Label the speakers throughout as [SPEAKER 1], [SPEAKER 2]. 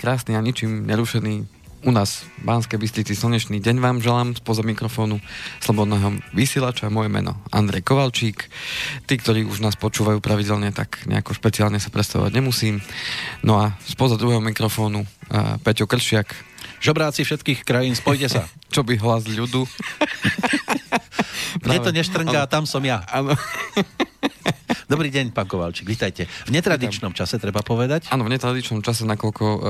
[SPEAKER 1] Krásny a ničím nerušený u nás v Banskej Bystrici slnečný deň vám želám spoza mikrofónu Slobodného vysielača. Moje meno Andrej Kovalčík. Tí, ktorí už nás počúvajú pravidelne, tak nejako špeciálne sa predstavovať nemusím. No a spoza druhého mikrofónu uh, Peťo Kršiak.
[SPEAKER 2] Žobráci všetkých krajín, spojte sa.
[SPEAKER 1] Čo by hlas ľudu?
[SPEAKER 2] Mne to neštrngá, tam som ja.
[SPEAKER 1] Áno.
[SPEAKER 2] Dobrý deň, pán Kovalčík, vítajte. V netradičnom čase treba povedať?
[SPEAKER 1] Áno, v netradičnom čase, nakoľko, uh,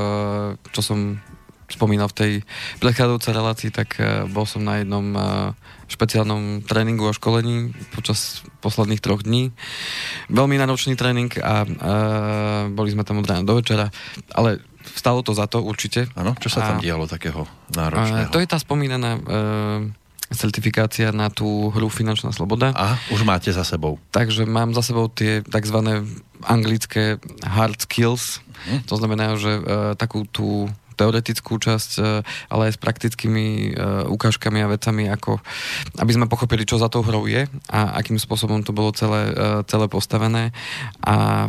[SPEAKER 1] čo som spomínal v tej predchádzajúcej relácii, tak uh, bol som na jednom uh, špeciálnom tréningu a školení počas posledných troch dní. Veľmi náročný tréning a boli sme tam od rána do večera, ale stalo to za to určite.
[SPEAKER 2] Áno, čo sa tam a, dialo takého náročného?
[SPEAKER 1] To je tá spomínaná certifikácia na tú hru Finančná sloboda.
[SPEAKER 2] A už máte za sebou.
[SPEAKER 1] Takže mám za sebou tie tzv. anglické hard skills. Hm. To znamená, že uh, takú tú teoretickú časť, uh, ale aj s praktickými uh, ukážkami a vecami, ako aby sme pochopili, čo za tou hrou je a akým spôsobom to bolo celé, uh, celé postavené a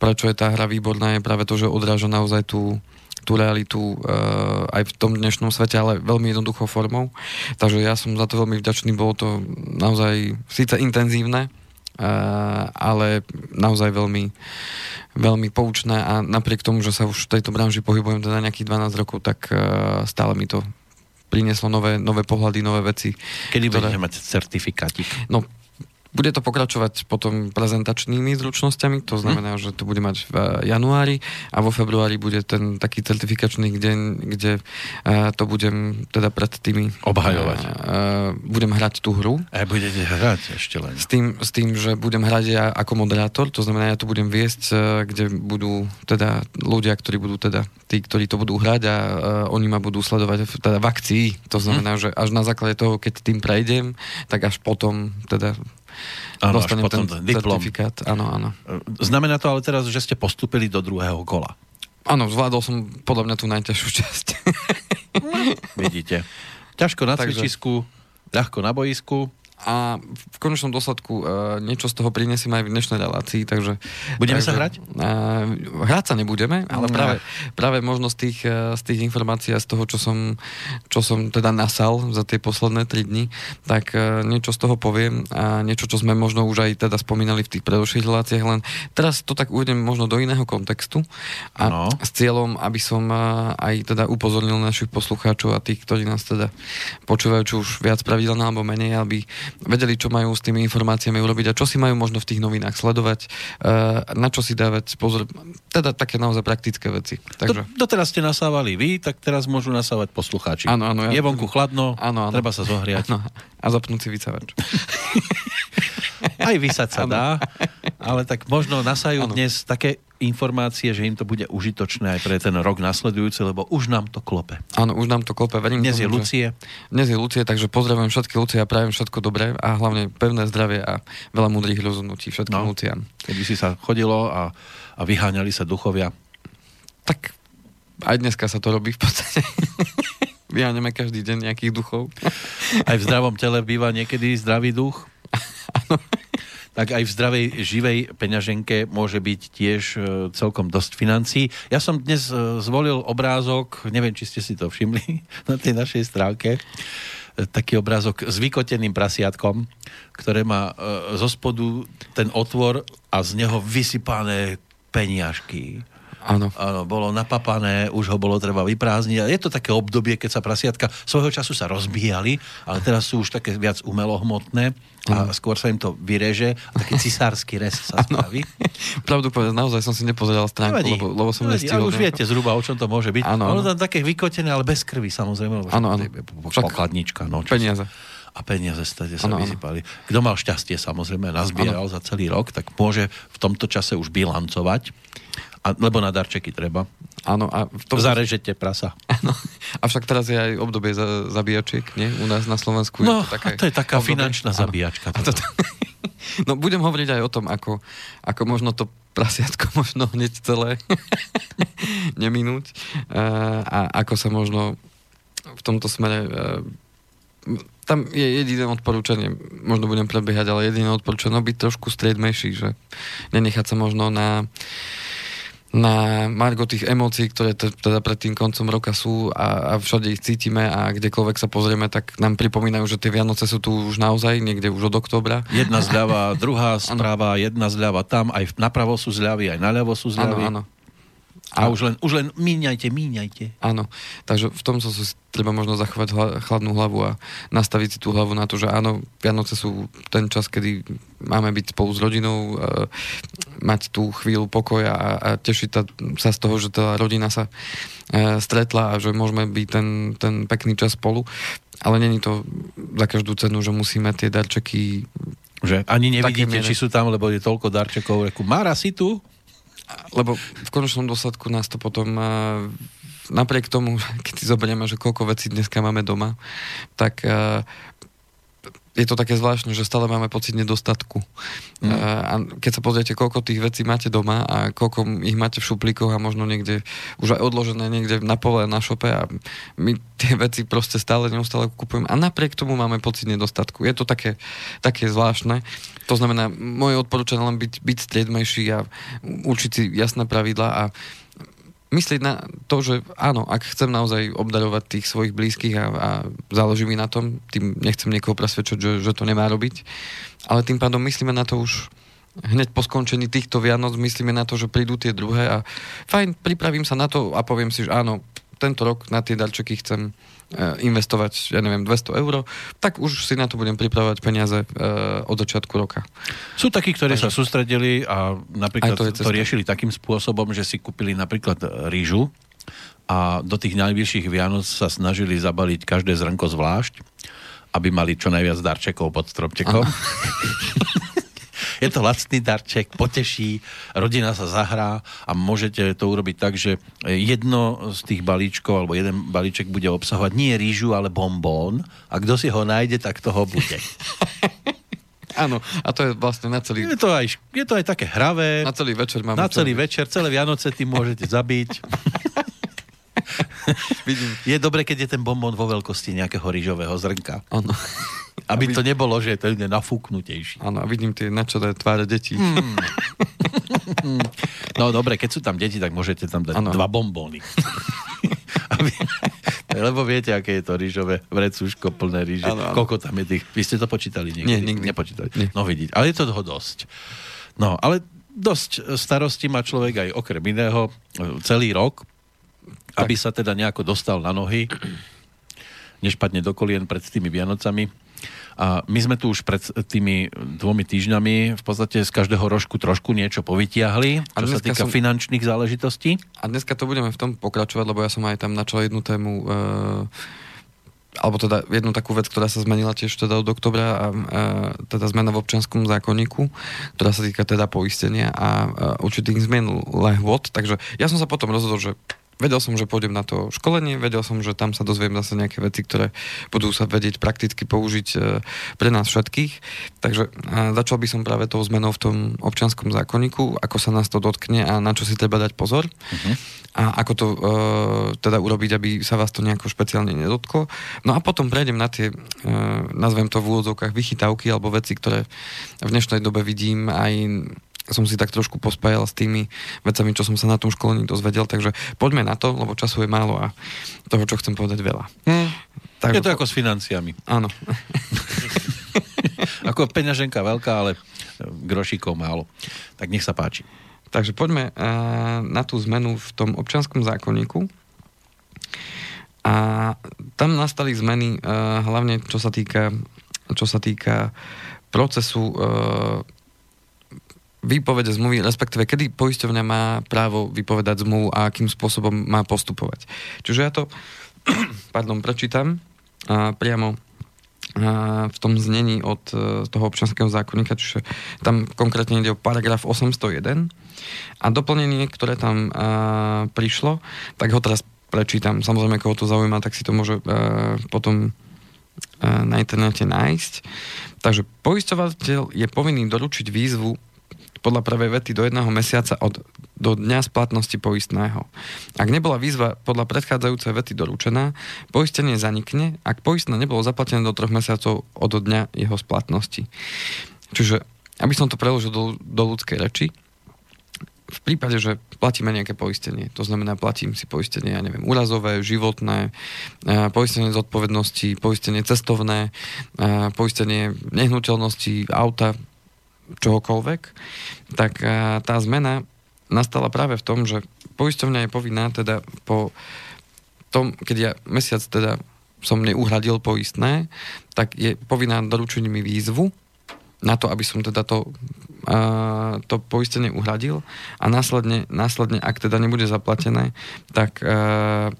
[SPEAKER 1] prečo je tá hra výborná je práve to, že odráža naozaj tú, tú realitu uh, aj v tom dnešnom svete, ale veľmi jednoduchou formou. Takže ja som za to veľmi vďačný, bolo to naozaj síce intenzívne, uh, ale naozaj veľmi, veľmi poučné a napriek tomu, že sa už v tejto branži pohybujem teda nejakých 12 rokov, tak uh, stále mi to prinieslo nové, nové pohľady, nové veci.
[SPEAKER 2] Kedy ktoré... budete mať certifikátik?
[SPEAKER 1] No, bude to pokračovať potom prezentačnými zručnosťami, to znamená, hmm. že to bude mať v januári a vo februári bude ten taký certifikačný deň, kde uh, to budem teda pred tými...
[SPEAKER 2] Obhajovať. Uh,
[SPEAKER 1] budem hrať tú hru.
[SPEAKER 2] A budete hrať ešte len.
[SPEAKER 1] S tým, s tým, že budem hrať ja ako moderátor, to znamená, ja to budem viesť, kde budú teda ľudia, ktorí budú teda, tí, ktorí to budú hrať a oni ma budú sledovať teda v akcii. To znamená, hmm. že až na základe toho, keď tým prejdem, tak až potom teda
[SPEAKER 2] Áno, dostanem potom
[SPEAKER 1] ten diplom. certifikát. Áno, áno.
[SPEAKER 2] Znamená to ale teraz, že ste postupili do druhého kola.
[SPEAKER 1] Áno, zvládol som podľa mňa tú najťažšiu časť.
[SPEAKER 2] Vidíte. Ťažko na cvičisku, ľahko na boisku
[SPEAKER 1] a v konečnom dôsledku uh, niečo z toho prinesieme aj v dnešnej relácii, takže...
[SPEAKER 2] Budeme
[SPEAKER 1] takže,
[SPEAKER 2] sa hrať?
[SPEAKER 1] Uh, hrať sa nebudeme, ale no. práve, práve možno z tých, uh, z tých informácií a z toho, čo som, čo som teda nasal za tie posledné tri dni, tak uh, niečo z toho poviem a niečo, čo sme možno už aj teda spomínali v tých predošlých reláciách, len teraz to tak uvedem možno do iného kontextu a no. s cieľom, aby som uh, aj teda upozornil našich poslucháčov a tých, ktorí nás teda počúvajú, či už viac pravidelné alebo menej, aby vedeli, čo majú s tými informáciami urobiť a čo si majú možno v tých novinách sledovať, eh, na čo si dávať pozor. Teda také naozaj praktické veci. Takže...
[SPEAKER 2] Do, doteraz ste nasávali vy, tak teraz môžu nasávať poslucháči.
[SPEAKER 1] Áno, áno.
[SPEAKER 2] Ja... Je vonku chladno, áno, áno. treba sa zohriať.
[SPEAKER 1] Áno. A zapnúť si vysávač.
[SPEAKER 2] Aj vysať sa dá, ale tak možno nasajú ano. dnes také informácie, že im to bude užitočné aj pre ten rok nasledujúci, lebo už nám to klope.
[SPEAKER 1] Áno, už nám to klope. Verím
[SPEAKER 2] dnes tomu, je Lucie.
[SPEAKER 1] Dnes je Lucie, takže pozdravujem všetky Lucie a prajem všetko dobré a hlavne pevné zdravie a veľa múdrych rozhodnutí všetkým no, Luciam.
[SPEAKER 2] Keby si sa chodilo a, a vyháňali sa duchovia.
[SPEAKER 1] Tak aj dneska sa to robí v podstate. Vyháňame každý deň nejakých duchov.
[SPEAKER 2] Aj v zdravom tele býva niekedy zdravý duch? Tak aj v zdravej, živej peňaženke môže byť tiež e, celkom dosť financí. Ja som dnes e, zvolil obrázok, neviem, či ste si to všimli na tej našej stránke, e, taký obrázok s vykoteným prasiatkom, ktoré má zo spodu ten otvor a z neho vysypané peniažky.
[SPEAKER 1] Áno.
[SPEAKER 2] Áno, bolo napapané, už ho bolo treba vyprázdniť. A je to také obdobie, keď sa prasiatka svojho času sa rozbíjali, ale teraz sú už také viac umelohmotné a skôr sa im to vyreže a taký cisársky rez sa spraví.
[SPEAKER 1] Pravdu povedať, naozaj som si nepozeral stránku, lebo, lebo som
[SPEAKER 2] Nevadí, nestihol. Ale už viete zhruba, o čom to môže byť. Ano, ono tam také vykotené, ale bez krvi samozrejme.
[SPEAKER 1] Áno.
[SPEAKER 2] Pokladnička. No,
[SPEAKER 1] peniaze.
[SPEAKER 2] A peniaze stade sa ano, vysypali. Kto mal šťastie samozrejme, nazbieral ano. za celý rok, tak môže v tomto čase už bilancovať a, lebo na darčeky treba.
[SPEAKER 1] Áno. A
[SPEAKER 2] v tom... Zarežete prasa.
[SPEAKER 1] Áno. Avšak teraz je aj obdobie za, zabíjačiek, nie? U nás na Slovensku
[SPEAKER 2] no,
[SPEAKER 1] je to také...
[SPEAKER 2] to je taká obdobie. finančná zabíjačka.
[SPEAKER 1] To... no budem hovoriť aj o tom, ako, ako možno to prasiatko možno hneď celé neminúť a ako sa možno v tomto smere tam je jediné odporúčanie, možno budem prebiehať, ale jediné odporúčanie, no byť trošku striedmejší, že nenechať sa možno na na margo tých emócií, ktoré teda pred tým koncom roka sú a, a všade ich cítime a kdekoľvek sa pozrieme, tak nám pripomínajú, že tie Vianoce sú tu už naozaj, niekde už od oktobra.
[SPEAKER 2] Jedna zľava, druhá správa, jedna zľava tam, aj napravo sú zľavy, aj naľavo sú zľavy.
[SPEAKER 1] Áno, áno.
[SPEAKER 2] A, už len, už len míňajte, míňajte.
[SPEAKER 1] Áno, takže v tom sa si treba možno zachovať hla, chladnú hlavu a nastaviť si tú hlavu na to, že áno, Vianoce sú ten čas, kedy máme byť spolu s rodinou, e, mať tú chvíľu pokoja a, a tešiť ta, sa z toho, že tá rodina sa e, stretla a že môžeme byť ten, ten pekný čas spolu. Ale není to za každú cenu, že musíme tie darčeky
[SPEAKER 2] že ani nevidíte, či sú tam, lebo je toľko darčekov. Reku, Mara, si tu?
[SPEAKER 1] Lebo v konečnom dôsledku nás to potom napriek tomu, keď si zoberieme, že koľko vecí dneska máme doma, tak je to také zvláštne, že stále máme pocit nedostatku. Mm. A keď sa pozriete, koľko tých vecí máte doma a koľko ich máte v šuplíkoch a možno niekde už aj odložené niekde na pole, na šope a my tie veci proste stále neustále kupujeme a napriek tomu máme pocit nedostatku. Je to také, také zvláštne. To znamená, moje odporúčanie len byť, byť striedmejší a učiť si jasné pravidla a myslieť na to, že áno, ak chcem naozaj obdarovať tých svojich blízkych a, a záleží mi na tom, tým nechcem niekoho presvedčať, že, že to nemá robiť, ale tým pádom myslíme na to už hneď po skončení týchto Vianoc, myslíme na to, že prídu tie druhé a fajn, pripravím sa na to a poviem si, že áno, tento rok na tie darčeky chcem investovať, ja neviem, 200 eur, tak už si na to budem pripravovať peniaze e, od začiatku roka.
[SPEAKER 2] Sú takí, ktorí Takže... sa sústredili a napríklad to, riešili takým spôsobom, že si kúpili napríklad rýžu a do tých najvyšších Vianoc sa snažili zabaliť každé zrnko zvlášť, aby mali čo najviac darčekov pod stropčekom. je to lacný darček, poteší, rodina sa zahrá a môžete to urobiť tak, že jedno z tých balíčkov alebo jeden balíček bude obsahovať nie rýžu, ale bombón a kto si ho nájde, tak toho bude.
[SPEAKER 1] Áno, a to je vlastne na celý...
[SPEAKER 2] Je to aj, je to aj také hravé.
[SPEAKER 1] Na celý večer máme...
[SPEAKER 2] Na celý večer, celé Vianoce tým môžete zabiť. Vidím. Je dobre, keď je ten bombón vo veľkosti nejakého rýžového zrnka.
[SPEAKER 1] Áno.
[SPEAKER 2] Aby to nebolo, že to je nafúknutejší.
[SPEAKER 1] Áno, vidím tie načodé tváre detí. Hmm.
[SPEAKER 2] no dobre, keď sú tam deti, tak môžete tam dať ano. dva bombóny. Aby, lebo viete, aké je to rýžové vrecúško plné rýže. Ano, ano. Koľko tam je tých... Vy ste to počítali niekedy?
[SPEAKER 1] Nie, nikdy.
[SPEAKER 2] Nepočítali.
[SPEAKER 1] Nie.
[SPEAKER 2] No vidíte, ale je to toho dosť. No, ale dosť starosti má človek aj okrem iného celý rok, tak. aby sa teda nejako dostal na nohy, nešpadne do kolien pred tými Vianocami a my sme tu už pred tými dvomi týždňami v podstate z každého rožku trošku niečo povytiahli, čo sa týka som... finančných záležitostí.
[SPEAKER 1] A dneska to budeme v tom pokračovať, lebo ja som aj tam načal jednu tému e alebo teda jednu takú vec, ktorá sa zmenila tiež teda od oktobra, a, a, teda zmena v občianskom zákonníku, ktorá sa týka teda poistenia a, a určitých zmien lehvod, takže ja som sa potom rozhodol, že vedel som, že pôjdem na to školenie, vedel som, že tam sa dozviem zase nejaké veci, ktoré budú sa vedieť prakticky použiť e, pre nás všetkých. Takže e, začal by som práve tou zmenou v tom občianskom zákonníku, ako sa nás to dotkne a na čo si treba dať pozor. Uh-huh. A ako to uh, teda urobiť, aby sa vás to nejako špeciálne nedotklo. No a potom prejdem na tie, uh, nazvem to v úvodzovkách, vychytávky alebo veci, ktoré v dnešnej dobe vidím aj som si tak trošku pospájal s tými vecami, čo som sa na tom školení dozvedel, takže poďme na to, lebo času je málo a toho, čo chcem povedať, veľa. Hmm.
[SPEAKER 2] Takže je to ako s financiami.
[SPEAKER 1] Áno.
[SPEAKER 2] ako peňaženka veľká, ale grošíkov málo. Tak nech sa páči.
[SPEAKER 1] Takže poďme uh, na tú zmenu v tom občanskom zákonníku. A tam nastali zmeny, uh, hlavne čo sa týka, čo sa týka procesu uh, výpovede zmluvy, respektíve kedy poisťovňa má právo vypovedať zmluvu a akým spôsobom má postupovať. Čiže ja to pardon, prečítam a, priamo a, v tom znení od e, toho občanského zákonníka, čiže tam konkrétne ide o paragraf 801 a doplnenie, ktoré tam a, prišlo, tak ho teraz prečítam. Samozrejme, koho to zaujíma, tak si to môže a, potom na internete nájsť. Takže poisťovateľ je povinný doručiť výzvu podľa prvej vety do jedného mesiaca od, do dňa splatnosti poistného. Ak nebola výzva podľa predchádzajúcej vety doručená, poistenie zanikne, ak poistné nebolo zaplatené do troch mesiacov od dňa jeho splatnosti. Čiže, aby som to preložil do, do ľudskej reči, v prípade, že platíme nejaké poistenie, to znamená, platím si poistenie, ja neviem, úrazové, životné, poistenie zodpovednosti, poistenie cestovné, poistenie nehnuteľnosti, auta, čohokoľvek, tak tá zmena nastala práve v tom, že poisťovňa je povinná teda po tom, keď ja mesiac teda som neuhradil poistné, tak je povinná doručiť mi výzvu na to, aby som teda to, uh, to poistenie uhradil a následne, následne, ak teda nebude zaplatené, tak uh,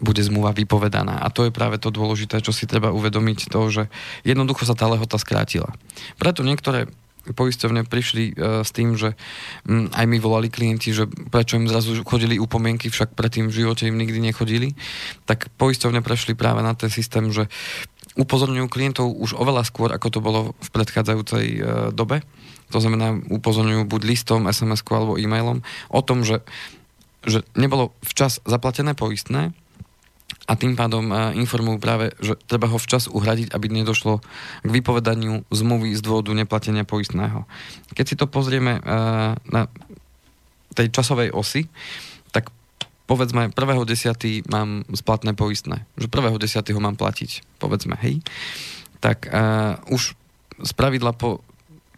[SPEAKER 1] bude zmluva vypovedaná. A to je práve to dôležité, čo si treba uvedomiť, to, že jednoducho sa tá lehota skrátila. Preto niektoré poisťovne prišli uh, s tým, že um, aj mi volali klienti, že prečo im zrazu chodili upomienky, však predtým v živote im nikdy nechodili, tak poisťovne prešli práve na ten systém, že upozorňujú klientov už oveľa skôr, ako to bolo v predchádzajúcej uh, dobe. To znamená, upozorňujú buď listom, SMS-ku alebo e-mailom o tom, že, že nebolo včas zaplatené poistné a tým pádom uh, informujú práve, že treba ho včas uhradiť, aby nedošlo k vypovedaniu zmluvy z dôvodu neplatenia poistného. Keď si to pozrieme uh, na tej časovej osi, tak povedzme 1.10. mám splatné poistné, že 1.10. ho mám platiť, povedzme, hej, tak uh, už z pravidla po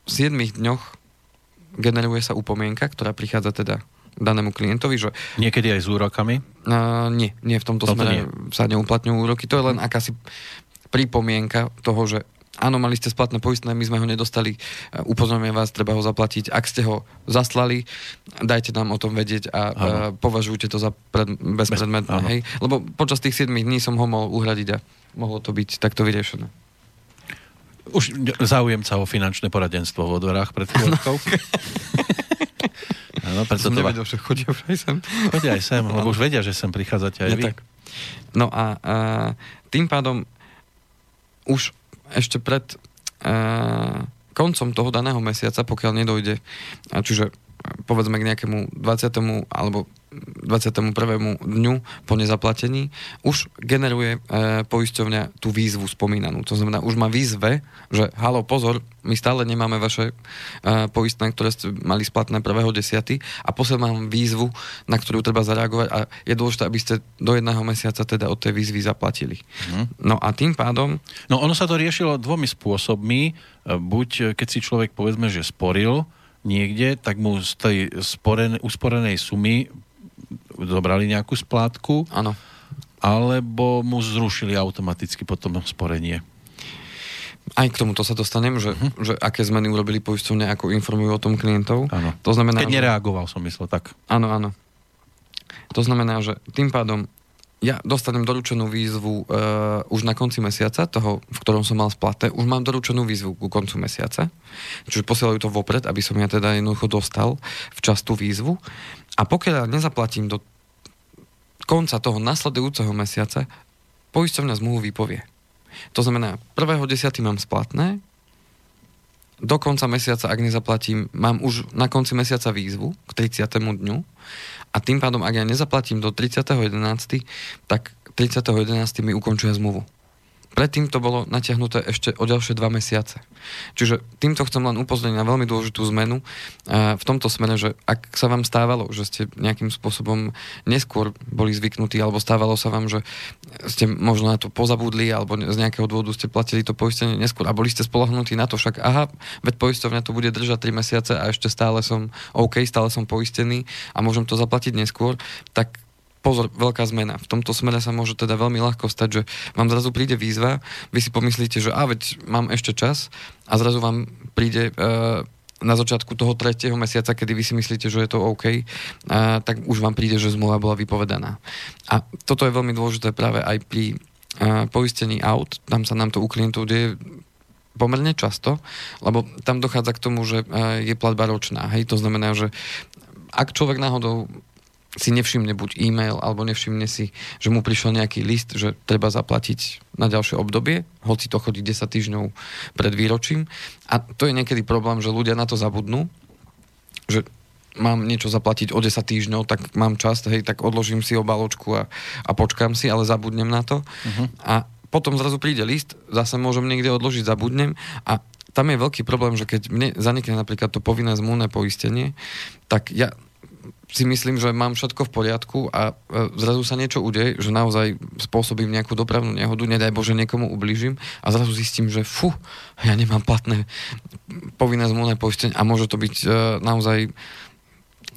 [SPEAKER 1] 7 dňoch generuje sa upomienka, ktorá prichádza teda danému klientovi, že...
[SPEAKER 2] Niekedy aj s úrokami?
[SPEAKER 1] Uh, nie, nie, v tomto Toto smere nie. sa neuplatňujú úroky. To je len akási pripomienka toho, že áno, mali ste splatné poistné, my sme ho nedostali, upozorňujeme vás, treba ho zaplatiť. Ak ste ho zaslali, dajte nám o tom vedieť a uh, považujte to za pred, bezpredmetné. Bez, hej? Lebo počas tých 7 dní som ho mohol uhradiť a mohlo to byť takto vyriešené.
[SPEAKER 2] Už záujemca o finančné poradenstvo v odvorách pred chvíľkou.
[SPEAKER 1] Áno, preto som to nevedel, že chodia aj sem.
[SPEAKER 2] Chodia aj sem, lebo už vedia, že sem prichádzate aj ja, vy. Tak.
[SPEAKER 1] No a, a tým pádom už ešte pred uh, koncom toho daného mesiaca, pokiaľ nedojde, čiže povedzme k nejakému 20. alebo 21. dňu po nezaplatení už generuje e, poisťovňa tú výzvu spomínanú. To znamená, už má výzve, že halo, pozor, my stále nemáme vaše e, poistné, ktoré ste mali splatné 1.10. a posledná mám výzvu, na ktorú treba zareagovať a je dôležité, aby ste do jedného mesiaca teda od tej výzvy zaplatili. Mm. No a tým pádom...
[SPEAKER 2] No ono sa to riešilo dvomi spôsobmi. E, buď keď si človek povedzme, že sporil, niekde, tak mu z tej sporen, usporenej sumy zobrali nejakú splátku.
[SPEAKER 1] Áno.
[SPEAKER 2] Alebo mu zrušili automaticky potom sporenie.
[SPEAKER 1] Aj k tomuto sa dostanem, že, uh-huh. že aké zmeny urobili poisťovne, ako informujú o tom klientov.
[SPEAKER 2] Áno.
[SPEAKER 1] To znamená,
[SPEAKER 2] Keď že... nereagoval som myslel, tak.
[SPEAKER 1] Áno, áno. To znamená, že tým pádom ja dostanem doručenú výzvu uh, už na konci mesiaca, toho, v ktorom som mal splaté, už mám doručenú výzvu ku koncu mesiaca, čiže posielajú to vopred, aby som ja teda jednoducho dostal včas tú výzvu. A pokiaľ ja nezaplatím do konca toho nasledujúceho mesiaca, poisťovňa zmluvu vypovie. To znamená, 1.10. mám splatné, do konca mesiaca, ak nezaplatím, mám už na konci mesiaca výzvu k 30. dňu a tým pádom, ak ja nezaplatím do 30.11., tak 30.11. mi ukončuje zmluvu. Predtým to bolo natiahnuté ešte o ďalšie dva mesiace. Čiže týmto chcem len upozorniť na veľmi dôležitú zmenu v tomto smere, že ak sa vám stávalo, že ste nejakým spôsobom neskôr boli zvyknutí, alebo stávalo sa vám, že ste možno na to pozabudli, alebo z nejakého dôvodu ste platili to poistenie neskôr a boli ste spolahnutí na to, však aha, veď poistovňa to bude držať 3 mesiace a ešte stále som OK, stále som poistený a môžem to zaplatiť neskôr, tak pozor, veľká zmena. V tomto smere sa môže teda veľmi ľahko stať, že vám zrazu príde výzva, vy si pomyslíte, že a veď mám ešte čas a zrazu vám príde e, na začiatku toho tretieho mesiaca, kedy vy si myslíte, že je to OK, a, e, tak už vám príde, že zmluva bola vypovedaná. A toto je veľmi dôležité práve aj pri a, e, poistení aut, tam sa nám to u klientov deje pomerne často, lebo tam dochádza k tomu, že e, je platba ročná. Hej, to znamená, že ak človek náhodou si nevšimne buď e-mail, alebo nevšimne si, že mu prišiel nejaký list, že treba zaplatiť na ďalšie obdobie, hoci to chodí 10 týždňov pred výročím. A to je niekedy problém, že ľudia na to zabudnú, že mám niečo zaplatiť o 10 týždňov, tak mám čas, hej, tak odložím si obaločku a, a počkám si, ale zabudnem na to. Uh-huh. A potom zrazu príde list, zase môžem niekde odložiť, zabudnem a tam je veľký problém, že keď mne zanikne napríklad to povinné zmluvné poistenie, tak ja si myslím, že mám všetko v poriadku a e, zrazu sa niečo udeje, že naozaj spôsobím nejakú dopravnú nehodu, nedaj Bože, niekomu ubližím a zrazu zistím, že fu, ja nemám platné povinné zmluvné poistenie a môže to byť uh, naozaj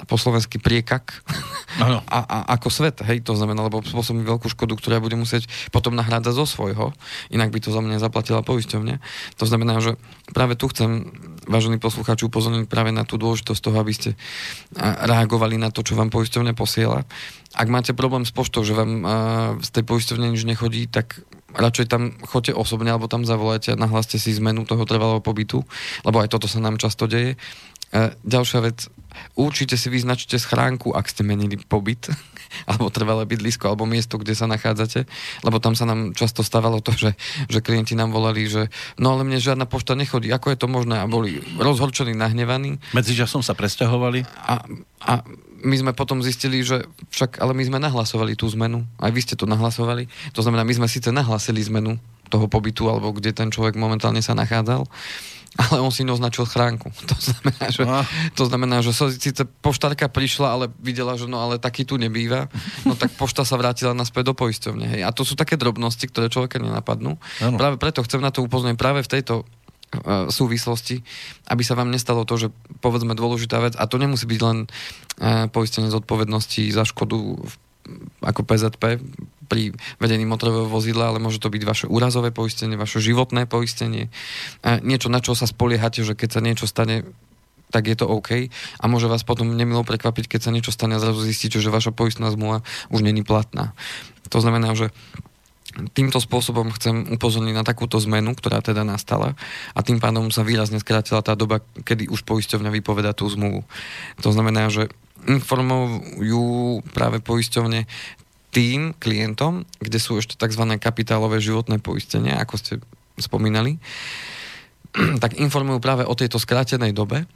[SPEAKER 1] po slovensky priekak a, a, ako svet, hej, to znamená, lebo spôsobí veľkú škodu, ktorá bude musieť potom nahrádzať zo svojho, inak by to za mňa zaplatila poisťovňa. To znamená, že práve tu chcem, vážení poslucháči, upozorniť práve na tú dôležitosť toho, aby ste reagovali na to, čo vám poisťovňa posiela. Ak máte problém s poštou, že vám z tej poisťovne nič nechodí, tak radšej tam choďte osobne, alebo tam zavolajte a nahláste si zmenu toho trvalého pobytu, lebo aj toto sa nám často deje. Ďalšia vec, určite si vyznačte schránku, ak ste menili pobyt, alebo trvalé bydlisko, alebo miesto, kde sa nachádzate, lebo tam sa nám často stávalo to, že, že klienti nám volali, že no ale mne žiadna pošta nechodí, ako je to možné? A boli rozhorčení, nahnevaní.
[SPEAKER 2] Medzičasom sa presťahovali?
[SPEAKER 1] A, a my sme potom zistili, že však, ale my sme nahlasovali tú zmenu, aj vy ste to nahlasovali, to znamená, my sme síce nahlasili zmenu toho pobytu, alebo kde ten človek momentálne sa nachádzal, ale on si označil schránku. To znamená, že, no. to znamená, že so, síce poštárka prišla, ale videla, že no ale taký tu nebýva, no tak pošta sa vrátila naspäť do poisťovne. Hej. A to sú také drobnosti, ktoré človeka nenapadnú. Ano. Práve preto chcem na to upozorniť práve v tejto uh, súvislosti, aby sa vám nestalo to, že povedzme dôležitá vec, a to nemusí byť len uh, poistenie zodpovednosti za škodu v ako PZP pri vedení motorového vozidla, ale môže to byť vaše úrazové poistenie, vaše životné poistenie, niečo, na čo sa spoliehate, že keď sa niečo stane, tak je to OK a môže vás potom nemilo prekvapiť, keď sa niečo stane a zrazu zistíte, že vaša poistná zmluva už není platná. To znamená, že týmto spôsobom chcem upozorniť na takúto zmenu, ktorá teda nastala a tým pádom sa výrazne skrátila tá doba, kedy už poisťovňa vypoveda tú zmluvu. To znamená, že informujú práve poisťovne tým klientom, kde sú ešte tzv. kapitálové životné poistenia, ako ste spomínali, tak informujú práve o tejto skrátenej dobe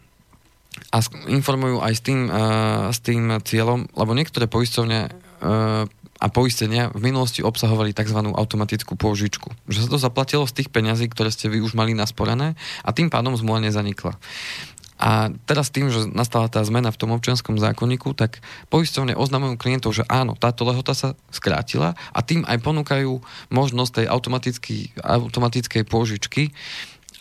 [SPEAKER 1] a informujú aj s tým, uh, s tým cieľom, lebo niektoré poisťovne uh, a poistenia v minulosti obsahovali tzv. automatickú pôžičku. Že sa to zaplatilo z tých peňazí, ktoré ste vy už mali nasporené a tým pádom zmluva nezanikla. A teraz tým, že nastala tá zmena v tom občianskom zákonníku, tak poisťovne oznamujú klientov, že áno, táto lehota sa skrátila a tým aj ponúkajú možnosť tej automatickej pôžičky,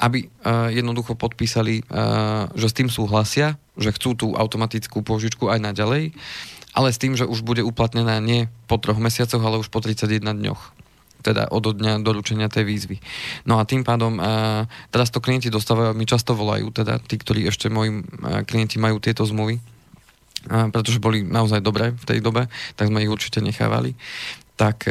[SPEAKER 1] aby uh, jednoducho podpísali, uh, že s tým súhlasia, že chcú tú automatickú pôžičku aj naďalej, ale s tým, že už bude uplatnená nie po troch mesiacoch, ale už po 31 dňoch teda od dňa doručenia tej výzvy. No a tým pádom uh, teraz to klienti dostávajú, mi často volajú, teda tí, ktorí ešte moji uh, klienti majú tieto zmluvy, uh, pretože boli naozaj dobré v tej dobe, tak sme ich určite nechávali, tak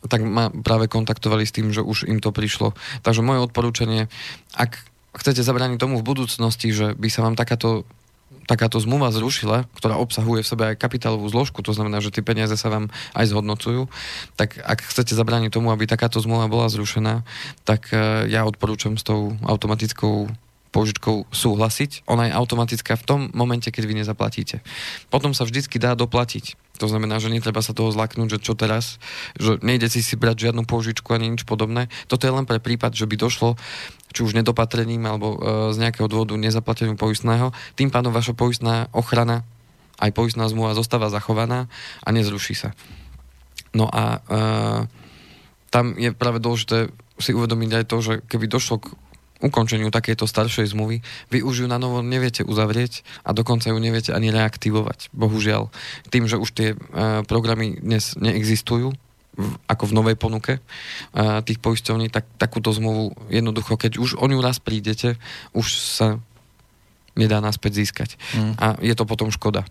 [SPEAKER 1] tak ma práve kontaktovali s tým, že už im to prišlo. Takže moje odporúčanie, ak chcete zabrániť tomu v budúcnosti, že by sa vám takáto takáto zmluva zrušila, ktorá obsahuje v sebe aj kapitálovú zložku, to znamená, že tie peniaze sa vám aj zhodnocujú, tak ak chcete zabrániť tomu, aby takáto zmluva bola zrušená, tak e, ja odporúčam s tou automatickou požičkou súhlasiť. Ona je automatická v tom momente, keď vy nezaplatíte. Potom sa vždycky dá doplatiť. To znamená, že netreba sa toho zlaknúť, že čo teraz, že nejde si si brať žiadnu požičku ani nič podobné. Toto je len pre prípad, že by došlo či už nedopatrením alebo e, z nejakého dôvodu nezaplatením poistného. Tým pádom vaša poistná ochrana aj poistná zmluva zostáva zachovaná a nezruší sa. No a e, tam je práve dôležité si uvedomiť aj to, že keby došlo k ukončeniu takejto staršej zmluvy, vy už ju na novo neviete uzavrieť a dokonca ju neviete ani reaktivovať. Bohužiaľ, tým, že už tie e, programy dnes neexistujú, ako v novej ponuke uh, tých poisťovní, tak takúto zmluvu jednoducho, keď už o ňu raz prídete, už sa nedá naspäť získať. Mm. A je to potom škoda.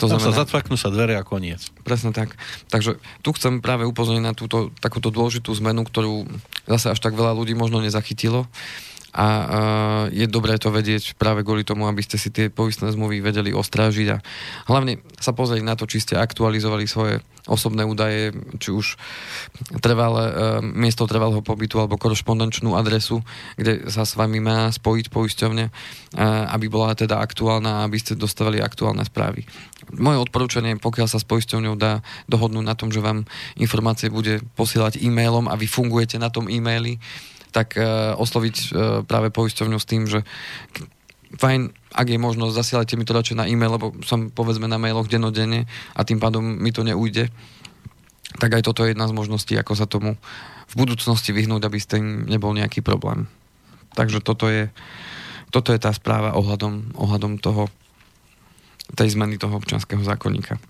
[SPEAKER 2] To Tam znamená, sa zatvaknú sa dvere a koniec.
[SPEAKER 1] Presne tak. Takže tu chcem práve upozorniť na túto takúto dôležitú zmenu, ktorú zase až tak veľa ľudí možno nezachytilo a uh, je dobré to vedieť práve kvôli tomu, aby ste si tie poistné zmluvy vedeli ostrážiť a hlavne sa pozrieť na to, či ste aktualizovali svoje osobné údaje, či už trvalé, uh, miesto trvalého pobytu alebo korešpondenčnú adresu, kde sa s vami má spojiť poisťovne, uh, aby bola teda aktuálna aby ste dostávali aktuálne správy. Moje odporúčanie, pokiaľ sa s poisťovňou dá dohodnúť na tom, že vám informácie bude posielať e-mailom a vy fungujete na tom e-maili, tak uh, osloviť uh, práve poisťovňu s tým, že fajn, ak je možnosť, zasielajte mi to radšej na e-mail, lebo som povedzme na mailoch denodenne a tým pádom mi to neujde. Tak aj toto je jedna z možností, ako sa tomu v budúcnosti vyhnúť, aby s tým nebol nejaký problém. Takže toto je, toto je tá správa ohľadom, ohľadom toho, tej zmeny toho občanského zákonníka.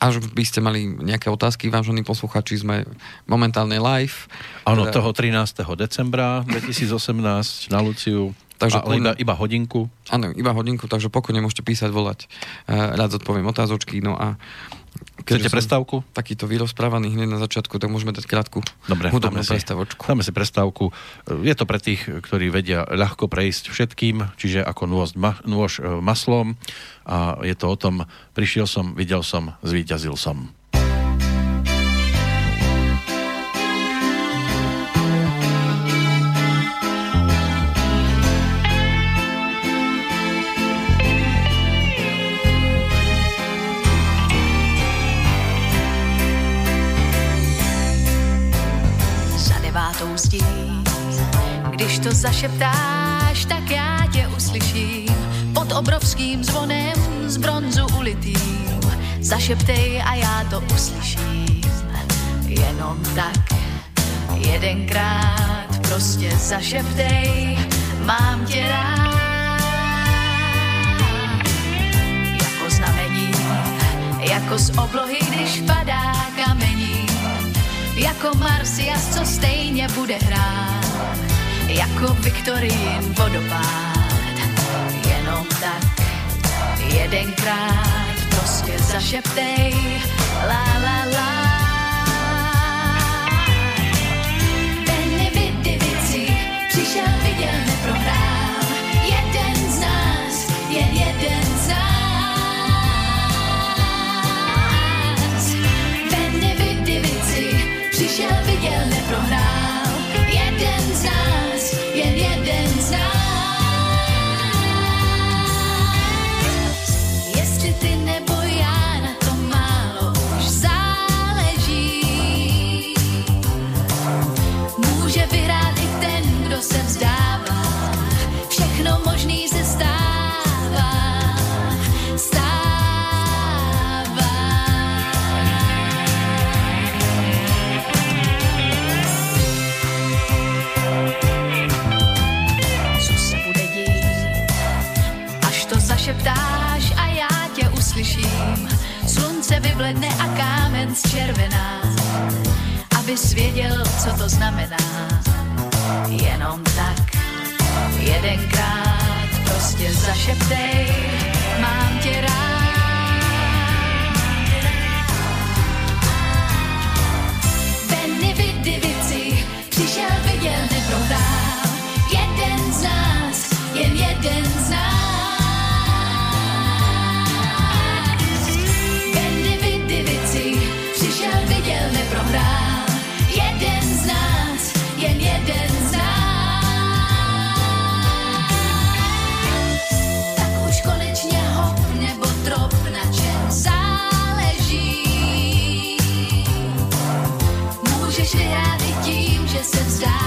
[SPEAKER 1] Až by ste mali nejaké otázky, vážení posluchači, sme momentálne live.
[SPEAKER 2] Áno, teda... toho 13. decembra 2018 na Luciu Takže ale iba, iba hodinku?
[SPEAKER 1] Áno, iba hodinku, takže pokojne môžete písať, volať. Uh, rád zodpoviem otázočky, no a
[SPEAKER 2] Chcete prestávku?
[SPEAKER 1] Takýto vyrozprávaný hneď na začiatku, tak môžeme dať krátku
[SPEAKER 2] Dobre,
[SPEAKER 1] hudobnú
[SPEAKER 2] dáme
[SPEAKER 1] prestavočku.
[SPEAKER 2] Dáme si prestávku. Je to pre tých, ktorí vedia ľahko prejsť všetkým, čiže ako nôž, ma, nôž e, maslom a je to o tom, prišiel som, videl som, zvíťazil som.
[SPEAKER 3] To zašeptáš, tak já tě uslyším pod obrovským zvonem z bronzu ulitým. Zašeptej a já to uslyším. Jenom tak, jedenkrát prostě zašeptej, mám tě rád. Jako znamení, jako z oblohy, když padá kamení, jako Marsias, co stejně bude hrát jako Viktorín vodopád. Jenom tak, jedenkrát prostě zašeptej, la la la. Benny Vidivici přišel, viděl, neprohrál, jeden z nás, jen jeden z nás. Benny Vidivici přišel, viděl, vyvledne a kámen zčervená, aby svěděl, co to znamená. Jenom tak, jedenkrát prostě zašeptej, mám tě rád. Vidivici přišel, viděl, neprohrál, jeden z nás, jen jeden z nás. když vyhrát i tím, že se vzdá.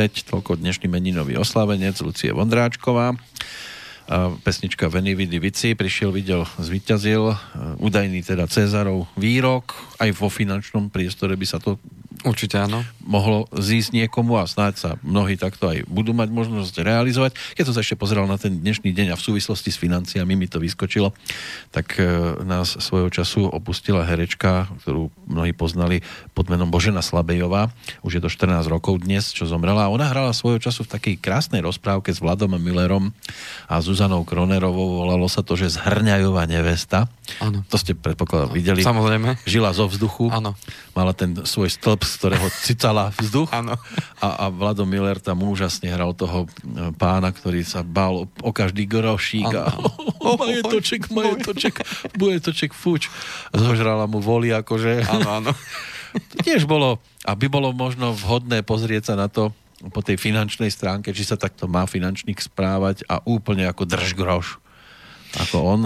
[SPEAKER 3] Naspäť, toľko dnešný meninový oslavenec Lucie Vondráčková.
[SPEAKER 2] pesnička Veni Vidi Vici, prišiel, videl, zvyťazil, údajný teda Cezarov výrok, aj vo finančnom priestore by sa to
[SPEAKER 1] Určite áno.
[SPEAKER 2] Mohlo zísť niekomu a snáď sa mnohí takto aj budú mať možnosť realizovať. Keď som sa ešte pozeral na ten dnešný deň a v súvislosti s financiami mi to vyskočilo, tak e, nás svojho času opustila herečka, ktorú mnohí poznali pod menom Božena Slabejová. Už je to 14 rokov dnes, čo zomrela. Ona hrala svojho času v takej krásnej rozprávke s Vladom Millerom a Zuzanou Kronerovou. Volalo sa to, že Zhrňajová nevesta.
[SPEAKER 1] Áno.
[SPEAKER 2] To ste predpokladám videli.
[SPEAKER 1] Samozrejme.
[SPEAKER 2] Žila zo vzduchu.
[SPEAKER 1] Áno.
[SPEAKER 2] Mala ten svoj stĺp z ktorého cicala vzduch.
[SPEAKER 1] Áno.
[SPEAKER 2] A, a Vlado Miller tam úžasne hral toho e, pána, ktorý sa bál o, o každý grošík a o, majetoček, majetoček, majetoček, fuč. Zožrala mu voli akože.
[SPEAKER 1] Áno, áno.
[SPEAKER 2] Tiež bolo, aby bolo možno vhodné pozrieť sa na to po tej finančnej stránke, či sa takto má finančník správať a úplne ako drž groš ako on.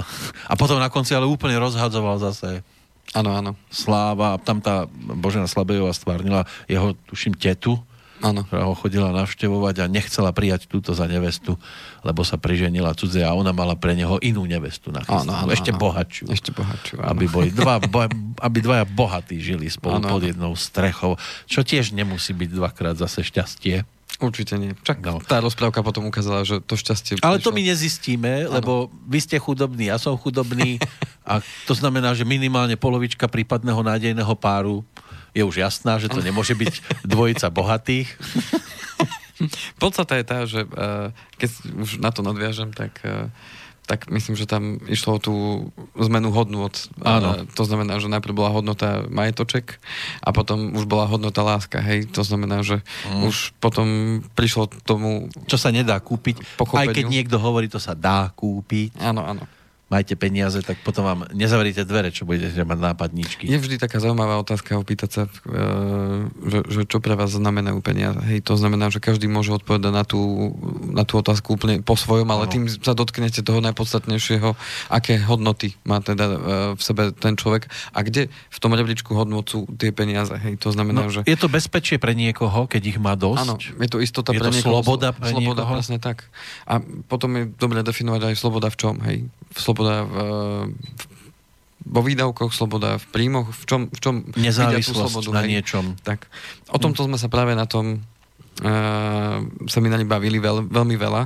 [SPEAKER 2] A potom na konci ale úplne rozhadzoval zase
[SPEAKER 1] Áno, áno.
[SPEAKER 2] Sláva, tam tá Božena Slabejová stvárnila jeho, tuším, tetu,
[SPEAKER 1] Áno.
[SPEAKER 2] ktorá ho chodila navštevovať a nechcela prijať túto za nevestu, lebo sa priženila cudze a ona mala pre neho inú nevestu nachystanú. Áno, áno, ešte áno. bohatšiu.
[SPEAKER 1] Ešte bohatšiu, áno.
[SPEAKER 2] Aby, boli dva, bo, aby dvaja bohatí žili spolu áno, pod jednou strechou, čo tiež nemusí byť dvakrát zase šťastie.
[SPEAKER 1] Určite nie. Čak no. tá rozprávka potom ukázala, že to šťastie...
[SPEAKER 2] Ale prišlo. to my nezistíme, ano. lebo vy ste chudobní, ja som chudobný a to znamená, že minimálne polovička prípadného nádejného páru je už jasná, že to nemôže byť dvojica bohatých.
[SPEAKER 1] Podstata je tá, že uh, keď už na to nadviažem, tak uh, tak myslím, že tam išlo o tú zmenu hodnot.
[SPEAKER 2] Áno.
[SPEAKER 1] To znamená, že najprv bola hodnota majetoček a potom už bola hodnota láska. Hej, to znamená, že mm. už potom prišlo tomu...
[SPEAKER 2] Čo sa nedá kúpiť. Pochopeniu. Aj keď niekto hovorí, to sa dá kúpiť.
[SPEAKER 1] Áno, áno
[SPEAKER 2] majte peniaze, tak potom vám nezavriete dvere, čo budete mať nápadníčky.
[SPEAKER 1] Je vždy taká zaujímavá otázka opýtať sa, e, že, že čo pre vás znamenajú peniaze. Hej, to znamená, že každý môže odpovedať na tú, na tú otázku úplne po svojom, ale tým sa dotknete toho najpodstatnejšieho, aké hodnoty má teda e, v sebe ten človek a kde v tom rebríčku hodnotu tie peniaze. Hej, to znamená,
[SPEAKER 2] no,
[SPEAKER 1] že...
[SPEAKER 2] Je to bezpečie pre niekoho, keď ich má dosť?
[SPEAKER 1] Áno, je to istota
[SPEAKER 2] je
[SPEAKER 1] pre
[SPEAKER 2] to
[SPEAKER 1] niekoho.
[SPEAKER 2] sloboda pre
[SPEAKER 1] sloboda,
[SPEAKER 2] niekoho?
[SPEAKER 1] presne tak. A potom je dobre definovať aj sloboda v čom. Hej, sloboda sloboda v, vo výdavkoch, sloboda v príjmoch, v čom, v čom
[SPEAKER 2] Nezávislosť
[SPEAKER 1] slobodu,
[SPEAKER 2] na
[SPEAKER 1] hej.
[SPEAKER 2] niečom.
[SPEAKER 1] Tak. O tomto sme sa práve na tom uh, seminári bavili veľ, veľmi veľa.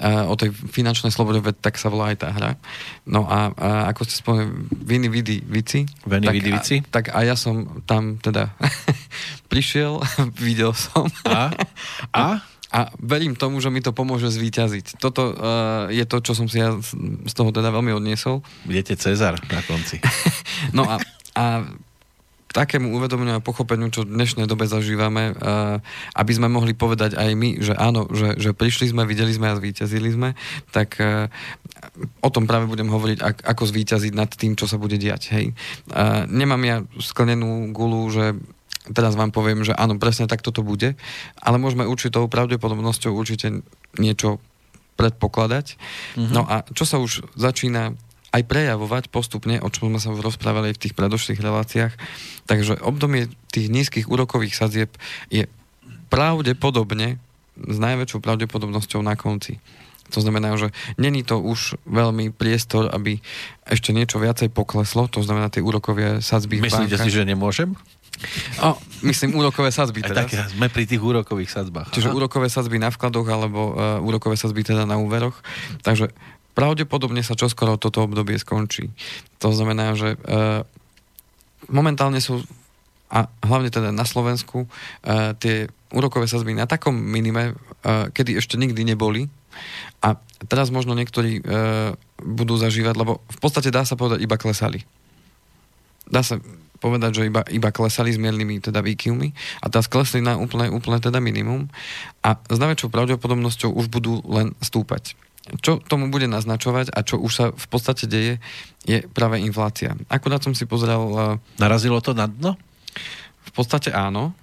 [SPEAKER 1] Uh, o tej finančnej slobode, tak sa volá aj tá hra. No a, uh, ako ste spomenuli, Vini Vidi Vici.
[SPEAKER 2] Vini Vidi Vici.
[SPEAKER 1] A, tak a ja som tam teda prišiel, videl som.
[SPEAKER 2] A? A?
[SPEAKER 1] a verím tomu, že mi to pomôže zvíťaziť. Toto uh, je to, čo som si ja z toho teda veľmi odniesol.
[SPEAKER 2] Budete Cezar na konci.
[SPEAKER 1] no a, a takému uvedomeniu a pochopeniu, čo v dnešnej dobe zažívame, uh, aby sme mohli povedať aj my, že áno, že, že prišli sme, videli sme a zvíťazili sme, tak uh, o tom práve budem hovoriť, ak, ako zvíťaziť nad tým, čo sa bude diať. Hej. Nemám ja sklenenú gulu, že teraz vám poviem, že áno, presne tak toto bude, ale môžeme určitou pravdepodobnosťou určite niečo predpokladať. Mm-hmm. No a čo sa už začína aj prejavovať postupne, o čom sme sa už rozprávali v tých predošlých reláciách. Takže obdobie tých nízkych úrokových sadzieb je pravdepodobne s najväčšou pravdepodobnosťou na konci. To znamená, že není to už veľmi priestor, aby ešte niečo viacej pokleslo, to znamená tie úrokové sadzby
[SPEAKER 2] Myslíte si, že nemôžem?
[SPEAKER 1] O, myslím úrokové sadzby
[SPEAKER 2] teda. Tak sme pri tých úrokových sadzbách.
[SPEAKER 1] Čiže Aha. úrokové sadzby na vkladoch alebo uh, úrokové sadzby teda na úveroch. Takže pravdepodobne sa čoskoro toto obdobie skončí. To znamená, že uh, momentálne sú a hlavne teda na Slovensku uh, tie úrokové sadzby na takom minime, uh, kedy ešte nikdy neboli. A teraz možno niektorí uh, budú zažívať, lebo v podstate dá sa povedať, iba klesali. Dá sa povedať, že iba, iba klesali s miernymi teda výkyvmi a teraz klesli na úplne, úplne teda minimum a s najväčšou pravdepodobnosťou už budú len stúpať. Čo tomu bude naznačovať a čo už sa v podstate deje, je práve inflácia. Akurát som si pozrel...
[SPEAKER 2] Eh, Narazilo to na dno?
[SPEAKER 1] V podstate áno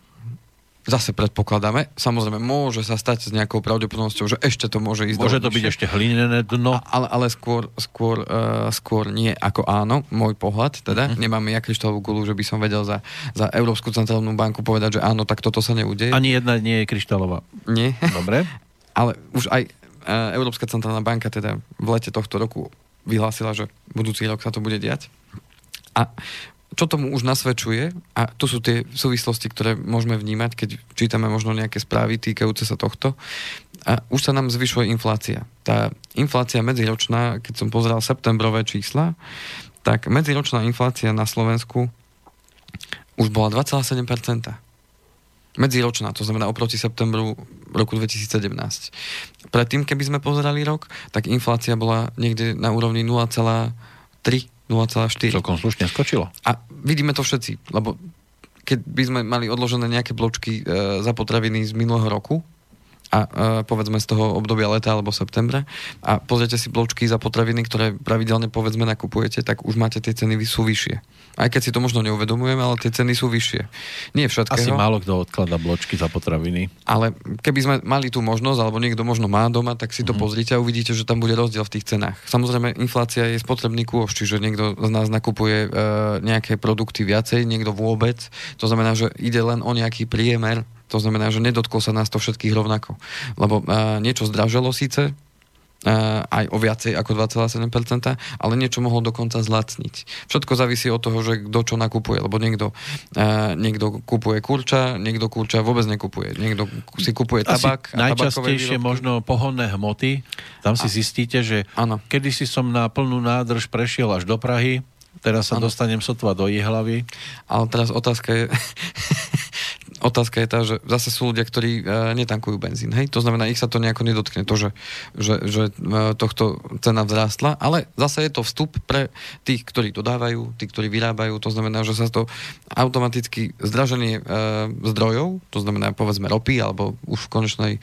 [SPEAKER 1] zase predpokladáme. Samozrejme, môže sa stať s nejakou pravdepodobnosťou, že ešte to môže ísť
[SPEAKER 2] Môže to byť ešte hlinené dno.
[SPEAKER 1] A, ale, ale skôr, skôr, uh, skôr nie ako áno, môj pohľad. Teda uh-huh. nemáme ja kryštálovú gulu, že by som vedel za, za Európsku centrálnu banku povedať, že áno, tak toto sa neudeje.
[SPEAKER 2] Ani jedna nie je kryštálová.
[SPEAKER 1] Nie.
[SPEAKER 2] Dobre.
[SPEAKER 1] ale už aj Európska centrálna banka teda v lete tohto roku vyhlásila, že budúci rok sa to bude diať. A čo tomu už nasvedčuje, a to sú tie súvislosti, ktoré môžeme vnímať, keď čítame možno nejaké správy týkajúce sa tohto, a už sa nám zvyšuje inflácia. Tá inflácia medziročná, keď som pozeral septembrové čísla, tak medziročná inflácia na Slovensku už bola 2,7%. Medziročná, to znamená oproti septembru roku 2017. Predtým, keby sme pozerali rok, tak inflácia bola niekde na úrovni 0,3 0,4.
[SPEAKER 2] Celkom slušne skočilo.
[SPEAKER 1] A vidíme to všetci, lebo keď by sme mali odložené nejaké bločky e, za potraviny z minulého roku, a e, povedzme z toho obdobia leta alebo septembra a pozriete si bločky za potraviny, ktoré pravidelne povedzme nakupujete, tak už máte tie ceny sú vyššie. Aj keď si to možno neuvedomujeme, ale tie ceny sú vyššie. Nie všetkého.
[SPEAKER 2] Asi málo kto odklada bločky za potraviny.
[SPEAKER 1] Ale keby sme mali tú možnosť, alebo niekto možno má doma, tak si to mm-hmm. pozrite a uvidíte, že tam bude rozdiel v tých cenách. Samozrejme, inflácia je spotrebný kôž, čiže niekto z nás nakupuje e, nejaké produkty viacej, niekto vôbec. To znamená, že ide len o nejaký priemer to znamená, že nedotklo sa nás to všetkých rovnako. Lebo uh, niečo zdraželo síce, Uh, aj o viacej ako 2,7%, ale niečo mohol dokonca zlacniť. Všetko závisí od toho, že kto čo nakupuje, lebo niekto, uh, niekto kupuje kurča, niekto kurča vôbec nekupuje. Niekto si kupuje tabak.
[SPEAKER 2] Asi najčastejšie možno pohonné hmoty. Tam si a, zistíte, že kedy si som na plnú nádrž prešiel až do Prahy, teraz sa ano. dostanem sotva do Jihlavy.
[SPEAKER 1] Ale teraz otázka je, otázka je tá, že zase sú ľudia, ktorí uh, netankujú benzín. Hej? To znamená, ich sa to nejako nedotkne, to, že, že, že uh, tohto cena vzrástla, ale zase je to vstup pre tých, ktorí dodávajú, tí, ktorí vyrábajú, to znamená, že sa to automaticky zdraženie uh, zdrojov, to znamená povedzme ropy, alebo už v konečnej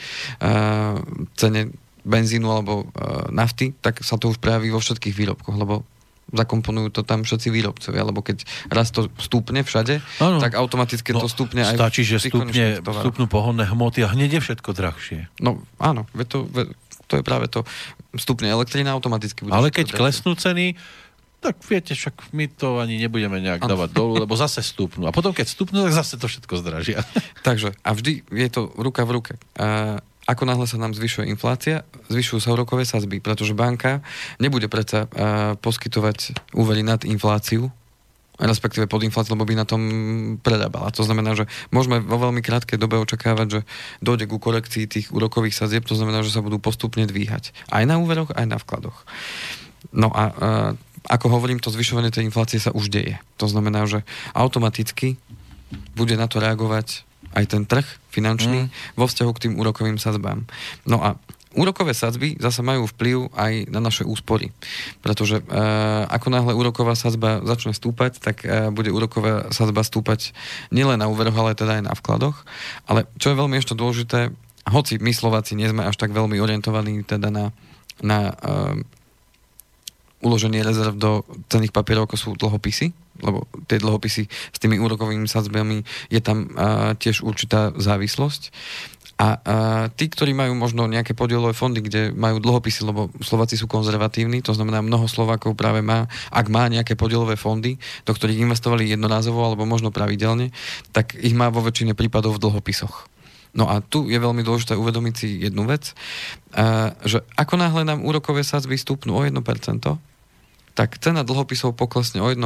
[SPEAKER 1] uh, cene benzínu alebo uh, nafty, tak sa to už prejaví vo všetkých výrobkoch, lebo zakomponujú to tam všetci výrobcovia, lebo keď raz to stúpne všade, ano. tak automaticky no, to stúpne aj
[SPEAKER 2] Stačí, že stúpne, stúpnú pohodné hmoty a hneď je všetko drahšie.
[SPEAKER 1] No áno, to, to je práve to. Stúpne elektrina automaticky bude
[SPEAKER 2] Ale keď drahšie. klesnú ceny, tak viete, však my to ani nebudeme nejak ano. dávať dolu, lebo zase stúpnú. A potom, keď stúpnú, tak zase to všetko zdražia.
[SPEAKER 1] Takže, a vždy je to ruka v ruke. Uh, ako náhle sa nám zvyšuje inflácia, zvyšujú sa úrokové sazby, pretože banka nebude predsa uh, poskytovať úvery nad infláciu, respektíve pod infláciu, lebo by na tom predábala. To znamená, že môžeme vo veľmi krátkej dobe očakávať, že dojde ku korekcii tých úrokových sazieb, to znamená, že sa budú postupne dvíhať. Aj na úveroch, aj na vkladoch. No a uh, ako hovorím, to zvyšovanie tej inflácie sa už deje. To znamená, že automaticky bude na to reagovať aj ten trh finančný mm. vo vzťahu k tým úrokovým sadzbám. No a Úrokové sadzby zase majú vplyv aj na naše úspory, pretože e, ako náhle úroková sadzba začne stúpať, tak e, bude úroková sadzba stúpať nielen na úveroch, ale teda aj na vkladoch. Ale čo je veľmi ešte dôležité, hoci my Slováci nie sme až tak veľmi orientovaní teda na, na e, uloženie rezerv do cených papierov, ako sú dlhopisy, lebo tie dlhopisy s tými úrokovými sadzbami je tam uh, tiež určitá závislosť. A uh, tí, ktorí majú možno nejaké podielové fondy, kde majú dlhopisy, lebo Slováci sú konzervatívni, to znamená mnoho Slovákov práve má, ak má nejaké podielové fondy, do ktorých investovali jednorázovo alebo možno pravidelne, tak ich má vo väčšine prípadov v dlhopisoch. No a tu je veľmi dôležité uvedomiť si jednu vec, uh, že ako náhle nám úrokové sadzby stúpnú o 1%, tak cena dlhopisov poklesne o 1%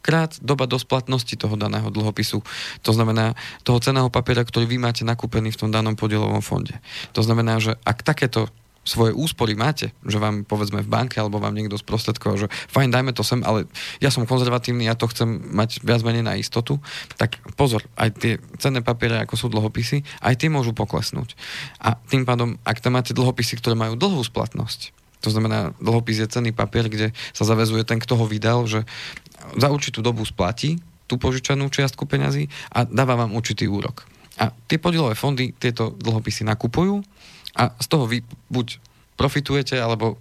[SPEAKER 1] krát doba dosplatnosti toho daného dlhopisu. To znamená toho ceného papiera, ktorý vy máte nakúpený v tom danom podielovom fonde. To znamená, že ak takéto svoje úspory máte, že vám povedzme v banke alebo vám niekto sprostredkoval, že fajn, dajme to sem, ale ja som konzervatívny, ja to chcem mať viac menej na istotu, tak pozor, aj tie cenné papiere, ako sú dlhopisy, aj tie môžu poklesnúť. A tým pádom, ak tam máte dlhopisy, ktoré majú dlhú splatnosť, to znamená, dlhopis je cenný papier, kde sa zavezuje ten, kto ho vydal, že za určitú dobu splatí tú požičanú čiastku peňazí a dáva vám určitý úrok. A tie podielové fondy tieto dlhopisy nakupujú a z toho vy buď profitujete, alebo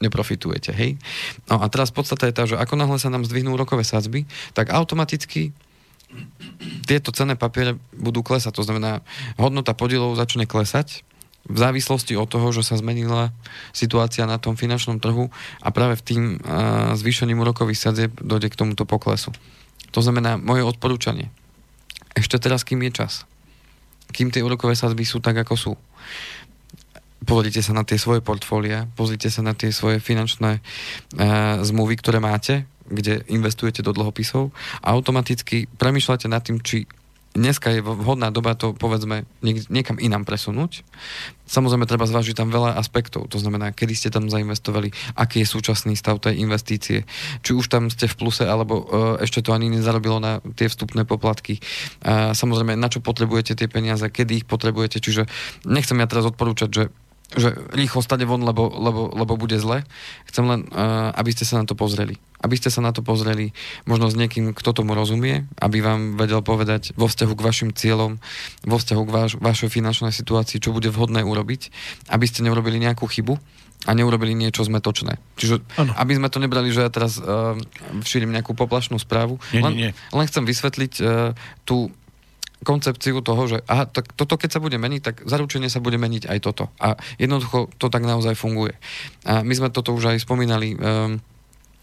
[SPEAKER 1] neprofitujete, hej? No a teraz podstata je tá, že ako náhle sa nám zdvihnú úrokové sadzby, tak automaticky tieto cenné papiere budú klesať. To znamená, hodnota podielov začne klesať v závislosti od toho, že sa zmenila situácia na tom finančnom trhu a práve v tým uh, zvýšením úrokových sadzieb dojde k tomuto poklesu. To znamená, moje odporúčanie. Ešte teraz, kým je čas. Kým tie úrokové sadzby sú tak, ako sú. pozrite sa na tie svoje portfólia, pozrite sa na tie svoje finančné uh, zmluvy, ktoré máte, kde investujete do dlhopisov a automaticky premýšľate nad tým, či dneska je vhodná doba to, povedzme, niek- niekam inám presunúť. Samozrejme, treba zvážiť tam veľa aspektov. To znamená, kedy ste tam zainvestovali, aký je súčasný stav tej investície, či už tam ste v pluse, alebo uh, ešte to ani nezarobilo na tie vstupné poplatky. Samozrejme, na čo potrebujete tie peniaze, kedy ich potrebujete. Čiže nechcem ja teraz odporúčať, že že rýchlo stane von, lebo, lebo, lebo bude zle. Chcem len, uh, aby ste sa na to pozreli. Aby ste sa na to pozreli možno s niekým, kto tomu rozumie, aby vám vedel povedať vo vzťahu k vašim cieľom, vo vzťahu k vaš, vašej finančnej situácii, čo bude vhodné urobiť, aby ste neurobili nejakú chybu a neurobili niečo zmetočné. Čiže ano. aby sme to nebrali, že ja teraz uh, všírim nejakú poplašnú správu,
[SPEAKER 2] nie,
[SPEAKER 1] len,
[SPEAKER 2] nie, nie.
[SPEAKER 1] len chcem vysvetliť uh, tú koncepciu toho, že aha, tak toto keď sa bude meniť, tak zaručenie sa bude meniť aj toto. A jednoducho to tak naozaj funguje. A my sme toto už aj spomínali um,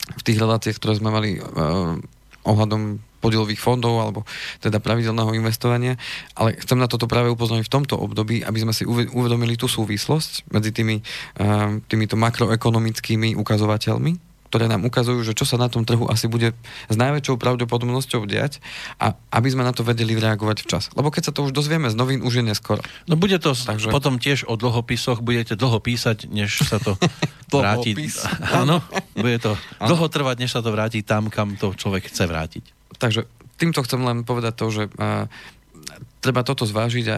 [SPEAKER 1] v tých reláciách, ktoré sme mali um, ohľadom podielových fondov alebo teda pravidelného investovania, ale chcem na toto práve upozorniť v tomto období, aby sme si uvedomili tú súvislosť medzi tými, um, týmito makroekonomickými ukazovateľmi, ktoré nám ukazujú, že čo sa na tom trhu asi bude s najväčšou pravdepodobnosťou diať a aby sme na to vedeli reagovať včas. Lebo keď sa to už dozvieme z novín, už je neskoro.
[SPEAKER 2] No bude to Takže... potom tiež o dlhopisoch, budete dlho písať, než sa to vráti. Áno, bude to dlho trvať, než sa to vráti tam, kam to človek chce vrátiť.
[SPEAKER 1] Takže týmto chcem len povedať to, že uh, treba toto zvážiť a, a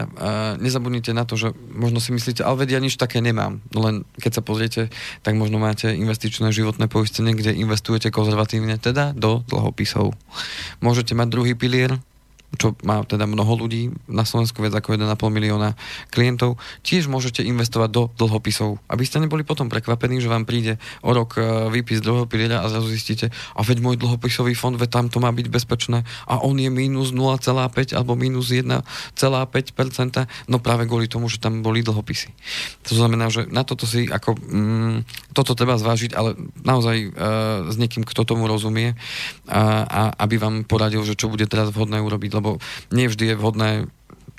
[SPEAKER 1] nezabudnite na to, že možno si myslíte, ale vedia, nič také nemám. Len keď sa pozriete, tak možno máte investičné životné poistenie, kde investujete konzervatívne, teda do dlhopisov. Môžete mať druhý pilier, čo má teda mnoho ľudí na Slovensku, viac ako 1,5 milióna klientov, tiež môžete investovať do dlhopisov, aby ste neboli potom prekvapení, že vám príde o rok e, výpis druhého piliera a zrazu zistíte, a veď môj dlhopisový fond, veď tam to má byť bezpečné a on je minus 0,5 alebo minus 1,5%, no práve kvôli tomu, že tam boli dlhopisy. To znamená, že na toto si ako, mm, toto treba zvážiť, ale naozaj uh, s niekým, kto tomu rozumie a, a aby vám poradil, že čo bude teraz vhodné urobiť, lebo nie vždy je vhodné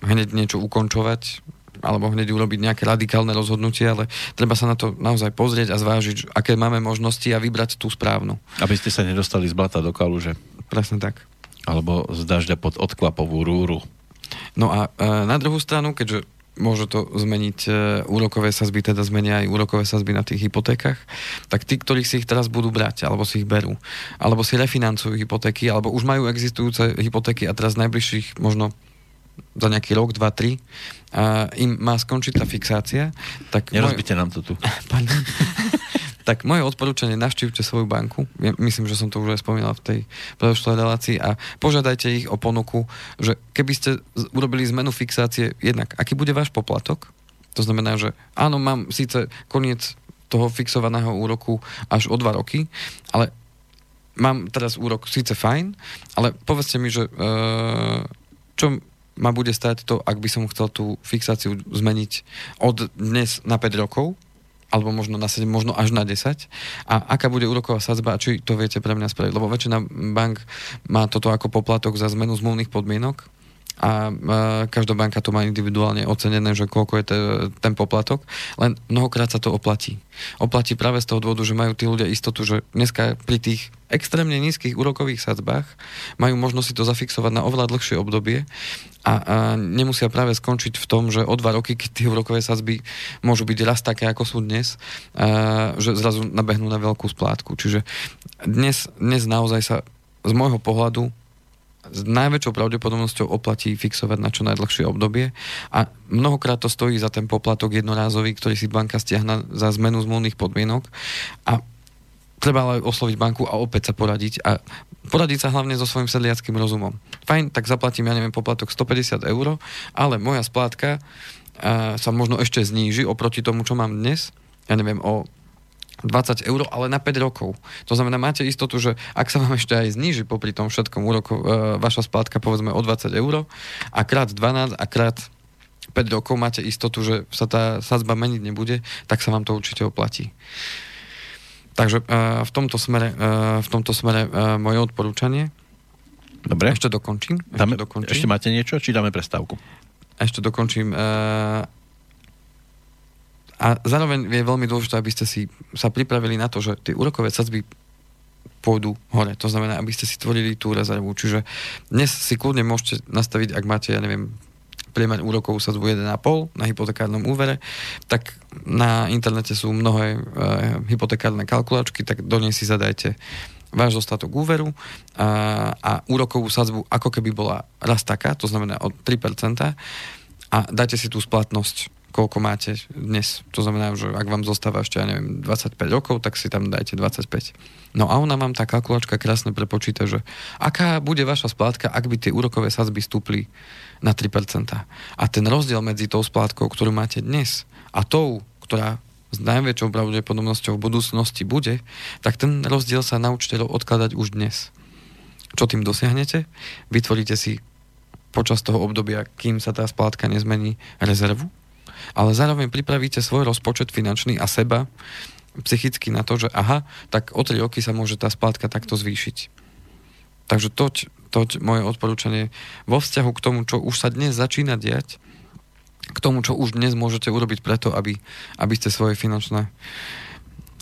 [SPEAKER 1] hneď niečo ukončovať, alebo hneď urobiť nejaké radikálne rozhodnutie, ale treba sa na to naozaj pozrieť a zvážiť, aké máme možnosti a vybrať tú správnu.
[SPEAKER 2] Aby ste sa nedostali z blata do kaluže.
[SPEAKER 1] Presne tak.
[SPEAKER 2] Alebo z dažďa pod odklapovú rúru.
[SPEAKER 1] No a e, na druhú stranu, keďže môže to zmeniť e, úrokové sazby, teda zmenia aj úrokové sazby na tých hypotékach, tak tí, ktorí si ich teraz budú brať, alebo si ich berú, alebo si refinancujú hypotéky, alebo už majú existujúce hypotéky a teraz najbližších možno za nejaký rok, dva, tri, a im má skončiť tá fixácia, tak...
[SPEAKER 2] Nerozbite môj... nám to tu.
[SPEAKER 1] tak moje odporúčanie, navštívte svoju banku, myslím, že som to už aj spomínal v tej predošlej relácii a požiadajte ich o ponuku, že keby ste urobili zmenu fixácie, jednak, aký bude váš poplatok, to znamená, že áno, mám síce koniec toho fixovaného úroku až o dva roky, ale mám teraz úrok síce fajn, ale povedzte mi, že e, čo ma bude stať to, ak by som chcel tú fixáciu zmeniť od dnes na 5 rokov, alebo možno na 7, možno až na 10 a aká bude úroková sadzba a či to viete pre mňa spraviť. Lebo väčšina bank má toto ako poplatok za zmenu zmluvných podmienok a každá banka to má individuálne ocenené, že koľko je te, ten poplatok, len mnohokrát sa to oplatí. Oplatí práve z toho dôvodu, že majú tí ľudia istotu, že dneska pri tých extrémne nízkych úrokových sadzbách majú možnosť si to zafixovať na oveľa dlhšie obdobie a, a nemusia práve skončiť v tom, že o dva roky, keď tie úrokové sadzby môžu byť raz také, ako sú dnes, a, že zrazu nabehnú na veľkú splátku. Čiže dnes, dnes naozaj sa z môjho pohľadu s najväčšou pravdepodobnosťou oplatí fixovať na čo najdlhšie obdobie. A mnohokrát to stojí za ten poplatok jednorázový, ktorý si banka stiahna za zmenu zmluvných podmienok. A treba ale osloviť banku a opäť sa poradiť a poradiť sa hlavne so svojím sedliackým rozumom. Fajn, tak zaplatím, ja neviem, poplatok 150 eur, ale moja splátka sa možno ešte zníži oproti tomu, čo mám dnes, ja neviem, o 20 eur, ale na 5 rokov. To znamená, máte istotu, že ak sa vám ešte aj zníži popri tom všetkom úroku, e, vaša splátka povedzme o 20 eur a krát 12 a krát 5 rokov máte istotu, že sa tá sadzba meniť nebude, tak sa vám to určite oplatí. Takže e, v tomto smere, e, v tomto smere e, moje odporúčanie.
[SPEAKER 2] Dobre.
[SPEAKER 1] Ešte dokončím. Ešte,
[SPEAKER 2] dáme, dokončím. ešte máte niečo, či dáme prestávku?
[SPEAKER 1] Ešte dokončím. E, A zároveň je veľmi dôležité, aby ste si sa pripravili na to, že tie úrokové sadzby pôjdu hore. To znamená, aby ste si tvorili tú rezervu. Čiže dnes si kľudne môžete nastaviť, ak máte, ja neviem, priemer úrokovú sadzbu 1,5 na hypotekárnom úvere, tak na internete sú mnohé e, hypotekárne kalkulačky, tak do nej si zadajte váš dostatok úveru a, a úrokovú sadzbu ako keby bola raz taká, to znamená od 3% a dajte si tú splatnosť koľko máte dnes. To znamená, že ak vám zostáva ešte, ja neviem, 25 rokov, tak si tam dajte 25. No a ona vám tá kalkulačka krásne prepočíta, že aká bude vaša splátka, ak by tie úrokové sadzby stúpli na 3%. A ten rozdiel medzi tou splátkou, ktorú máte dnes a tou, ktorá s najväčšou pravdepodobnosťou v budúcnosti bude, tak ten rozdiel sa naučte odkladať už dnes. Čo tým dosiahnete? Vytvoríte si počas toho obdobia, kým sa tá splátka nezmení, rezervu, ale zároveň pripravíte svoj rozpočet finančný a seba psychicky na to, že aha, tak o 3 roky sa môže tá splátka takto zvýšiť. Takže toť, toť moje odporúčanie vo vzťahu k tomu, čo už sa dnes začína diať, k tomu, čo už dnes môžete urobiť preto, aby, aby ste svoje finančné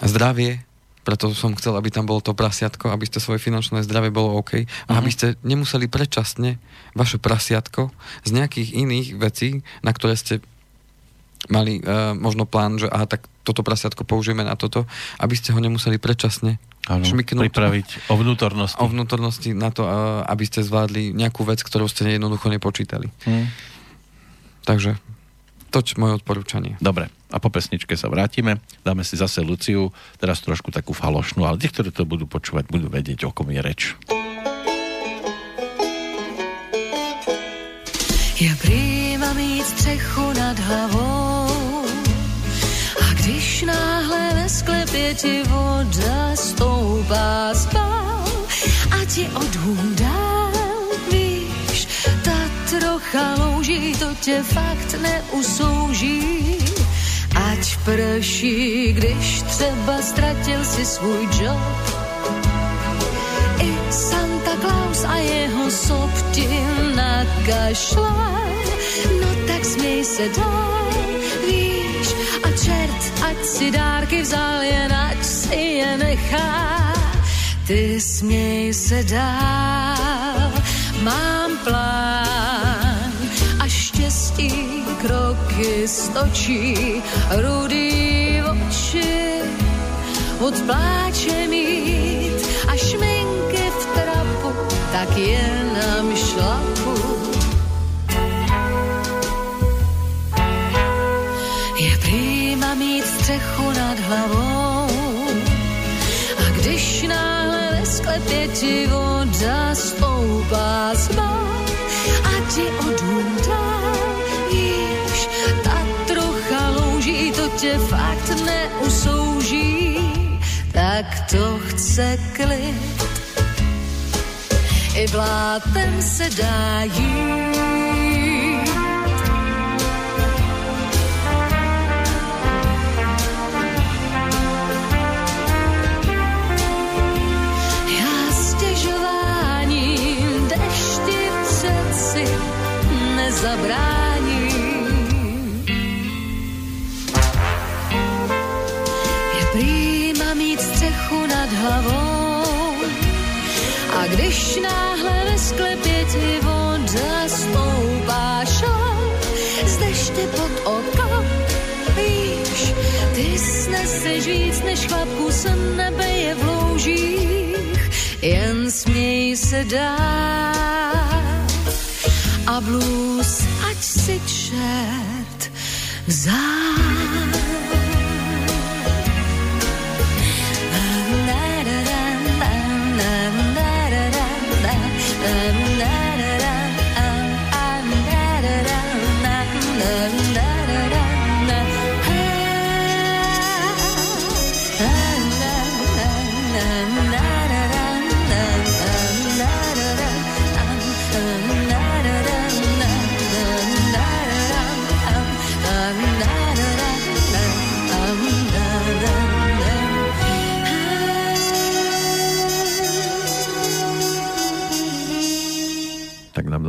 [SPEAKER 1] zdravie, preto som chcel, aby tam bolo to prasiatko, aby ste svoje finančné zdravie bolo OK a uh-huh. aby ste nemuseli predčasne vaše prasiatko z nejakých iných vecí, na ktoré ste mali uh, možno plán, že aha, tak toto prasiatko použijeme na toto, aby ste ho nemuseli predčasne
[SPEAKER 2] ano, šmiknúť. Pripraviť o vnútornosti.
[SPEAKER 1] O vnútornosti na to, uh, aby ste zvládli nejakú vec, ktorú ste jednoducho nepočítali. Hmm. Takže toť moje odporúčanie.
[SPEAKER 2] Dobre, a po pesničke sa vrátime. Dáme si zase Luciu, teraz trošku takú falošnú, ale tí, ktorí to budú počúvať, budú vedieť, o kom je reč.
[SPEAKER 4] Ja prýma mít střechu nad hlavou když náhle ve sklepě ti voda stoupá spál a ti odhům dál, víš, ta trocha louží, to tě fakt neusouží. Ať prší, když třeba ztratil si svůj job, i Santa Claus a jeho sob ti nakašlal, no tak směj se dál, víš, a čert, ať si dárky vzal, jen ať si je nechá. Ty směj se dál, mám plán a štěstí kroky stočí, rudý oči od pláče mít a šminky v trapu, tak nám šlapu. Střechu nad hlavou a když náhle ve sklepě ti voda stoupá zma a ti odům víš, ta trocha louží, to tě fakt neusouží, tak to chce klid i blátem se dá jít. Nezabráním. Je prýma mít střechu nad hlavou a když náhle ve sklepě ti voda stoupá šal, z deště pod oko, víš, ty sneseš víc než chlapku se nebe je v loužích, jen směj se dá. A blues, ať si čert vzal.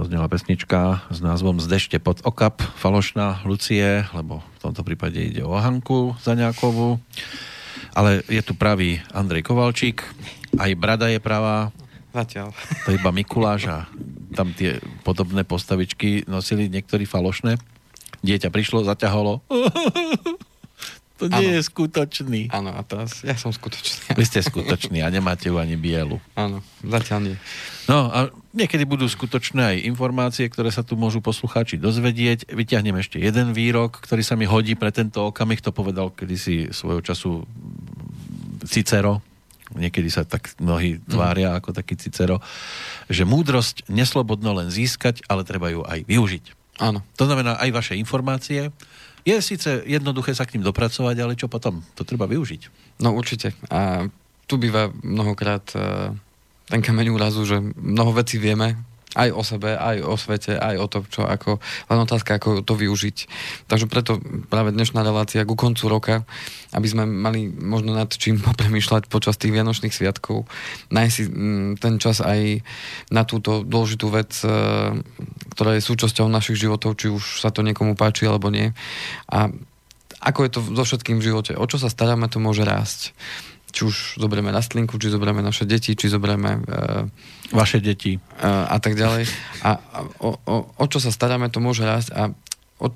[SPEAKER 2] Doznela pesnička s názvom Zdešte pod okap, falošná Lucie, lebo v tomto prípade ide o Hanku Zaňákovú. Ale je tu pravý Andrej Kovalčík, aj brada je pravá.
[SPEAKER 1] Zatiaľ.
[SPEAKER 2] To je iba Mikuláš a tam tie podobné postavičky nosili niektorí falošné. Dieťa prišlo, zaťaholo. To nie ano. je skutočný.
[SPEAKER 1] Áno, a teraz ja som skutočný.
[SPEAKER 2] Vy ste skutočný a nemáte ju ani bielu.
[SPEAKER 1] Áno, zatiaľ nie.
[SPEAKER 2] No a niekedy budú skutočné aj informácie, ktoré sa tu môžu poslucháči dozvedieť. Vyťahnem ešte jeden výrok, ktorý sa mi hodí pre tento okamih. To povedal kedysi svojho času Cicero. Niekedy sa tak mnohí mhm. tvária mm. ako taký Cicero. Že múdrosť neslobodno len získať, ale treba ju aj využiť.
[SPEAKER 1] Áno.
[SPEAKER 2] To znamená aj vaše informácie je síce jednoduché sa k ním dopracovať, ale čo potom? To treba využiť.
[SPEAKER 1] No určite. A tu býva mnohokrát uh, ten kameň úrazu, že mnoho vecí vieme, aj o sebe, aj o svete, aj o to, čo ako, len otázka, ako to využiť. Takže preto práve dnešná relácia ku koncu roka, aby sme mali možno nad čím popremýšľať počas tých Vianočných sviatkov, nájsť si mm, ten čas aj na túto dôležitú vec, e, ktorá je súčasťou našich životov, či už sa to niekomu páči alebo nie. A ako je to so všetkým v živote? O čo sa staráme, to môže rásť či už zoberieme rastlinku, či zoberieme naše deti, či zoberieme...
[SPEAKER 2] Uh, Vaše deti.
[SPEAKER 1] Uh, a tak ďalej. A, a o, o, o čo sa staráme, to môže rásť a o,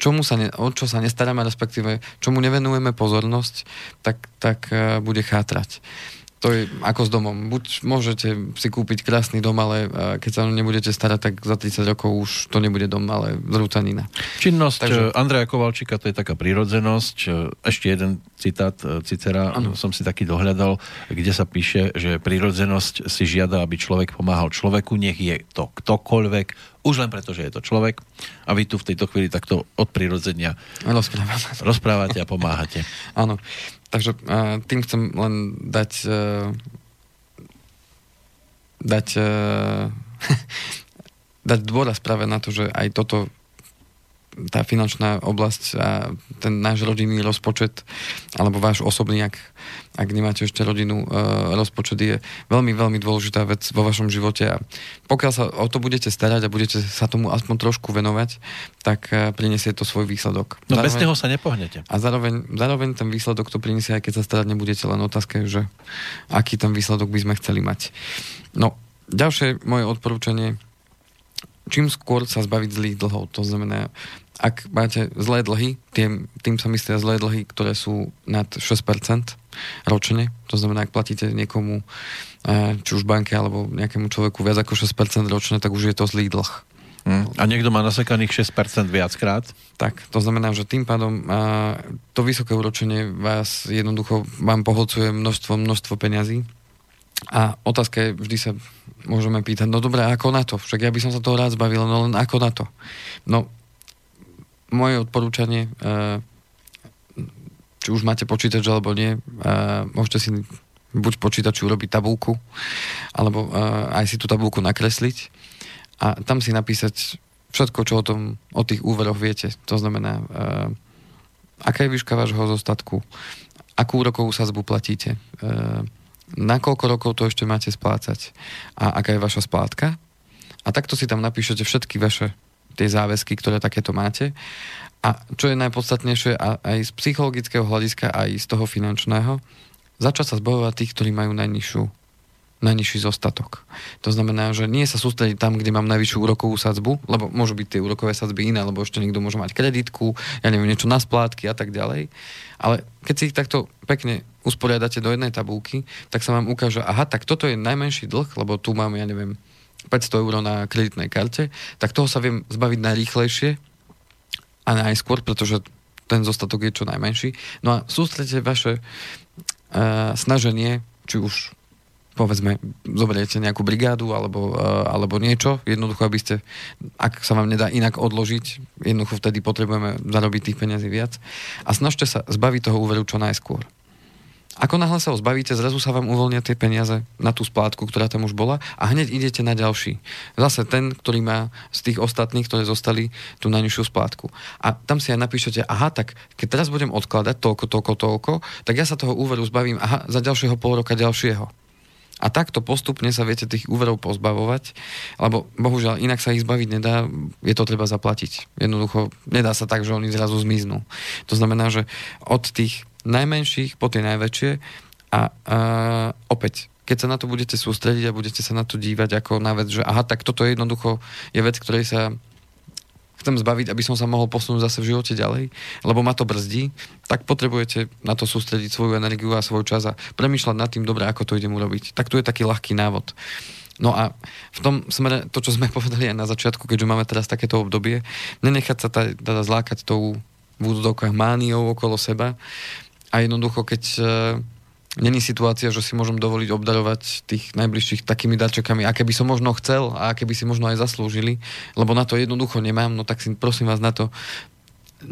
[SPEAKER 1] čomu sa ne, o čo sa nestaráme, respektíve čomu nevenujeme pozornosť, tak, tak uh, bude chátrať to je ako s domom. Buď môžete si kúpiť krásny dom, ale keď sa nebudete starať, tak za 30 rokov už to nebude dom, ale zrúcanina.
[SPEAKER 2] Činnosť Takže... E, Andreja Kovalčíka, to je taká prírodzenosť. E, ešte jeden citát e, Cicera ano. som si taký dohľadal, kde sa píše, že prírodzenosť si žiada, aby človek pomáhal človeku, nech je to ktokoľvek, už len preto, že je to človek a vy tu v tejto chvíli takto od prirodzenia rozprávate a pomáhate.
[SPEAKER 1] Áno. Takže uh, tým chcem len dať uh, dať uh, dať dôraz práve na to, že aj toto tá finančná oblasť a ten náš rodinný rozpočet alebo váš osobný, ak, ak nemáte ešte rodinu, e, rozpočet je veľmi, veľmi dôležitá vec vo vašom živote a pokiaľ sa o to budete starať a budete sa tomu aspoň trošku venovať, tak e, prinesie to svoj výsledok.
[SPEAKER 2] No zároveň, bez neho sa nepohnete.
[SPEAKER 1] A zároveň, zároveň ten výsledok to prinesie, aj keď sa starať nebudete, len otázka je, že aký ten výsledok by sme chceli mať. No, ďalšie moje odporúčanie čím skôr sa zbaviť zlých dlhov. To znamená, ak máte zlé dlhy, tým, tým sa myslia zlé dlhy, ktoré sú nad 6% ročne, to znamená, ak platíte niekomu, eh, či už banke alebo nejakému človeku viac ako 6% ročne, tak už je to zlý dlh.
[SPEAKER 2] Hmm. A niekto má nasekaných 6% viackrát?
[SPEAKER 1] Tak, to znamená, že tým pádom a, eh, to vysoké úročenie vás jednoducho vám pohodcuje množstvo, množstvo peňazí. A otázka je, vždy sa môžeme pýtať, no dobré, ako na to? Však ja by som sa toho rád zbavil, no len ako na to? No, moje odporúčanie, eh, či už máte počítač alebo nie, eh, môžete si buď počítaču urobiť tabulku, alebo eh, aj si tú tabulku nakresliť a tam si napísať všetko, čo o tom, o tých úveroch viete. To znamená, aká je výška vášho zostatku, akú rokovú sazbu platíte, na koľko rokov to ešte máte splácať a aká je vaša splátka. A takto si tam napíšete všetky vaše tie záväzky, ktoré takéto máte. A čo je najpodstatnejšie aj z psychologického hľadiska, aj z toho finančného, začať sa zbavovať tých, ktorí majú najnižšiu najnižší zostatok. To znamená, že nie sa sústrediť tam, kde mám najvyššiu úrokovú sadzbu, lebo môžu byť tie úrokové sadzby iné, lebo ešte niekto môže mať kreditku, ja neviem, niečo na splátky a tak ďalej. Ale keď si ich takto pekne usporiadate do jednej tabulky, tak sa vám ukáže, aha, tak toto je najmenší dlh, lebo tu mám, ja neviem, 500 eur na kreditnej karte, tak toho sa viem zbaviť najrýchlejšie a najskôr, pretože ten zostatok je čo najmenší. No a sústredite vaše uh, snaženie, či už povedzme, zoberiete nejakú brigádu alebo, uh, alebo niečo, jednoducho, aby ste, ak sa vám nedá inak odložiť, jednoducho vtedy potrebujeme zarobiť tých peniazí viac a snažte sa zbaviť toho úveru čo najskôr. Ako náhle sa ho zbavíte, zrazu sa vám uvoľnia tie peniaze na tú splátku, ktorá tam už bola a hneď idete na ďalší. Zase ten, ktorý má z tých ostatných, ktoré zostali, tú najnižšiu splátku. A tam si aj napíšete, aha, tak keď teraz budem odkladať toľko, toľko, toľko, tak ja sa toho úveru zbavím, aha, za ďalšieho pol roka ďalšieho. A takto postupne sa viete tých úverov pozbavovať, lebo bohužiaľ inak sa ich zbaviť nedá, je to treba zaplatiť. Jednoducho nedá sa tak, že oni zrazu zmiznú. To znamená, že od tých najmenších po tie najväčšie a, a opäť keď sa na to budete sústrediť a budete sa na to dívať ako na vec, že aha, tak toto je jednoducho je vec, ktorej sa chcem zbaviť, aby som sa mohol posunúť zase v živote ďalej, lebo ma to brzdí, tak potrebujete na to sústrediť svoju energiu a svoj čas a premýšľať nad tým, dobre, ako to idem urobiť. Tak tu je taký ľahký návod. No a v tom smere, to, čo sme povedali aj na začiatku, keďže máme teraz takéto obdobie, nenechať sa teda zlákať tou v úvodovkách mániou okolo seba a jednoducho, keď není situácia, že si môžem dovoliť obdarovať tých najbližších takými darčekami, aké by som možno chcel a aké by si možno aj zaslúžili, lebo na to jednoducho nemám, no tak si prosím vás na to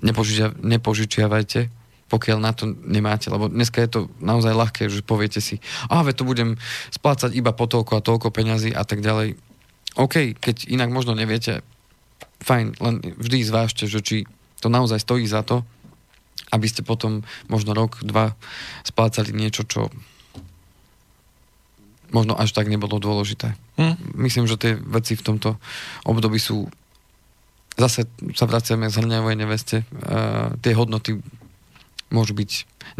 [SPEAKER 1] nepožičia, nepožičiavajte, pokiaľ na to nemáte, lebo dneska je to naozaj ľahké, že poviete si, a to budem splácať iba po toľko a toľko peňazí a tak ďalej. OK, keď inak možno neviete, fajn, len vždy zvážte, že či to naozaj stojí za to, aby ste potom možno rok, dva splácali niečo, čo možno až tak nebolo dôležité. Hm? Myslím, že tie veci v tomto období sú zase sa vraciame z hrňavej neveste. Uh, tie hodnoty môžu byť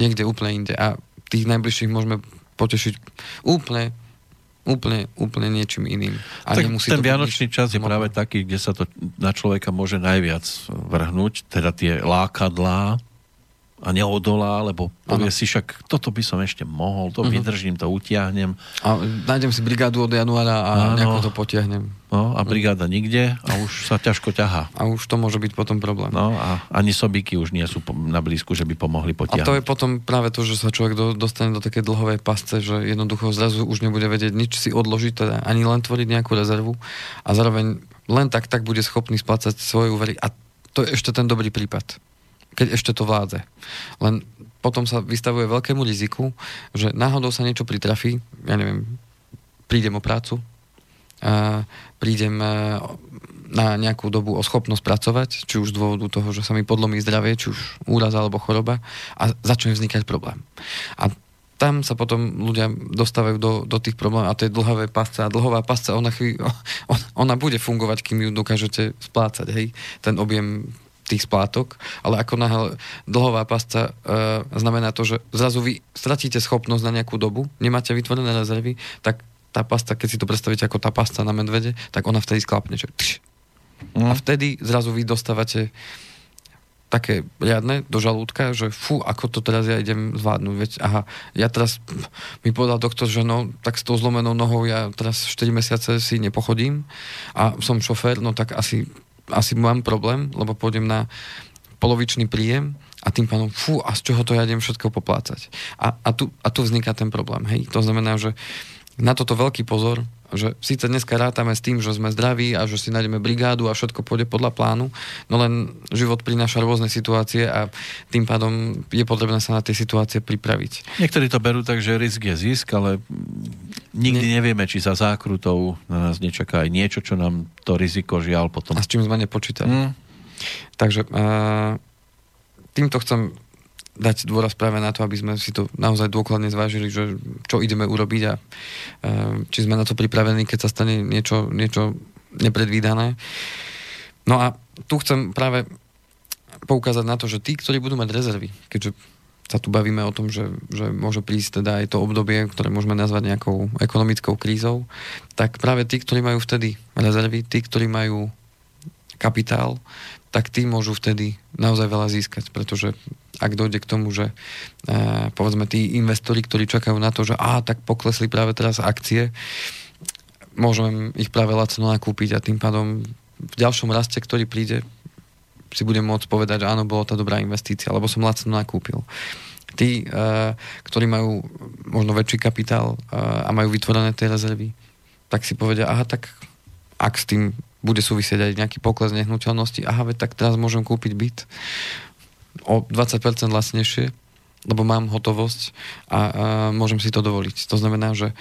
[SPEAKER 1] niekde úplne inde a tých najbližších môžeme potešiť úplne úplne, úplne niečím iným.
[SPEAKER 2] A tak ten vianočný čas je práve taký, kde sa to na človeka môže najviac vrhnúť, teda tie lákadlá, a neodolá, lebo povie ano. si však, toto by som ešte mohol, to uh-huh. vydržím, to utiahnem.
[SPEAKER 1] A nájdem si brigádu od januára a ano. nejako to potiahnem.
[SPEAKER 2] No a brigáda nikde a už sa ťažko ťahá.
[SPEAKER 1] A už to môže byť potom problém.
[SPEAKER 2] No a ani sobíky už nie sú na blízku, že by pomohli potiahnuť.
[SPEAKER 1] A to je potom práve to, že sa človek do, dostane do takej dlhovej pasce, že jednoducho zrazu už nebude vedieť nič si odložiť, teda ani len tvoriť nejakú rezervu a zároveň len tak, tak bude schopný splácať svoje úvery. A to je ešte ten dobrý prípad keď ešte to vládze. Len potom sa vystavuje veľkému riziku, že náhodou sa niečo pritrafí, ja neviem, prídem o prácu, a prídem na nejakú dobu o schopnosť pracovať, či už z dôvodu toho, že sa mi podlomí zdravie, či už úraz alebo choroba a začne vznikať problém. A tam sa potom ľudia dostávajú do, do tých problémov a to je dlhavé pasca. A dlhová pasca, ona, chví, ona bude fungovať, kým ju dokážete splácať, hej, ten objem tých splátok, ale ako náhle dlhová pasca e, znamená to, že zrazu vy stratíte schopnosť na nejakú dobu, nemáte vytvorené rezervy, tak tá pasta, keď si to predstavíte ako tá pasta na medvede, tak ona vtedy sklapne, že tš. Mm. A vtedy zrazu vy dostávate také riadne do žalúdka, že fú, ako to teraz ja idem zvládnuť, veď aha, ja teraz, mi povedal doktor, že no, tak s tou zlomenou nohou ja teraz 4 mesiace si nepochodím a som šofér, no tak asi asi mám problém, lebo pôjdem na polovičný príjem a tým pádom, fú, a z čoho to ja idem všetko poplácať. A, a, tu, a tu vzniká ten problém, hej. To znamená, že na toto veľký pozor, že síce dneska rátame s tým, že sme zdraví a že si nájdeme brigádu a všetko pôjde podľa plánu, no len život prináša rôzne situácie a tým pádom je potrebné sa na tie situácie pripraviť.
[SPEAKER 2] Niektorí to berú tak, že risk je zisk, ale nikdy ne... nevieme, či za zákrutou na nás nečaká aj niečo, čo nám to riziko žiaľ potom...
[SPEAKER 1] A s čím sme nepočítali. Mm. Takže uh, týmto chcem dať dôraz práve na to, aby sme si to naozaj dôkladne zvážili, že čo ideme urobiť a uh, či sme na to pripravení, keď sa stane niečo, niečo nepredvídané. No a tu chcem práve poukázať na to, že tí, ktorí budú mať rezervy, keďže sa tu bavíme o tom, že, že môže prísť teda aj to obdobie, ktoré môžeme nazvať nejakou ekonomickou krízou, tak práve tí, ktorí majú vtedy rezervy, tí, ktorí majú kapitál, tak tí môžu vtedy naozaj veľa získať, pretože ak dojde k tomu, že e, povedzme tí investori, ktorí čakajú na to, že á, tak poklesli práve teraz akcie, môžem ich práve lacno nakúpiť a tým pádom v ďalšom raste, ktorý príde, si budem môcť povedať, že áno, bolo to dobrá investícia, lebo som lacno nakúpil. Tí, uh, ktorí majú možno väčší kapitál uh, a majú vytvorené tie rezervy, tak si povedia, aha, tak ak s tým bude súvisieť aj nejaký pokles nehnuteľnosti, aha, veď tak teraz môžem kúpiť byt o 20% lacnejšie, lebo mám hotovosť a, a môžem si to dovoliť. To znamená, že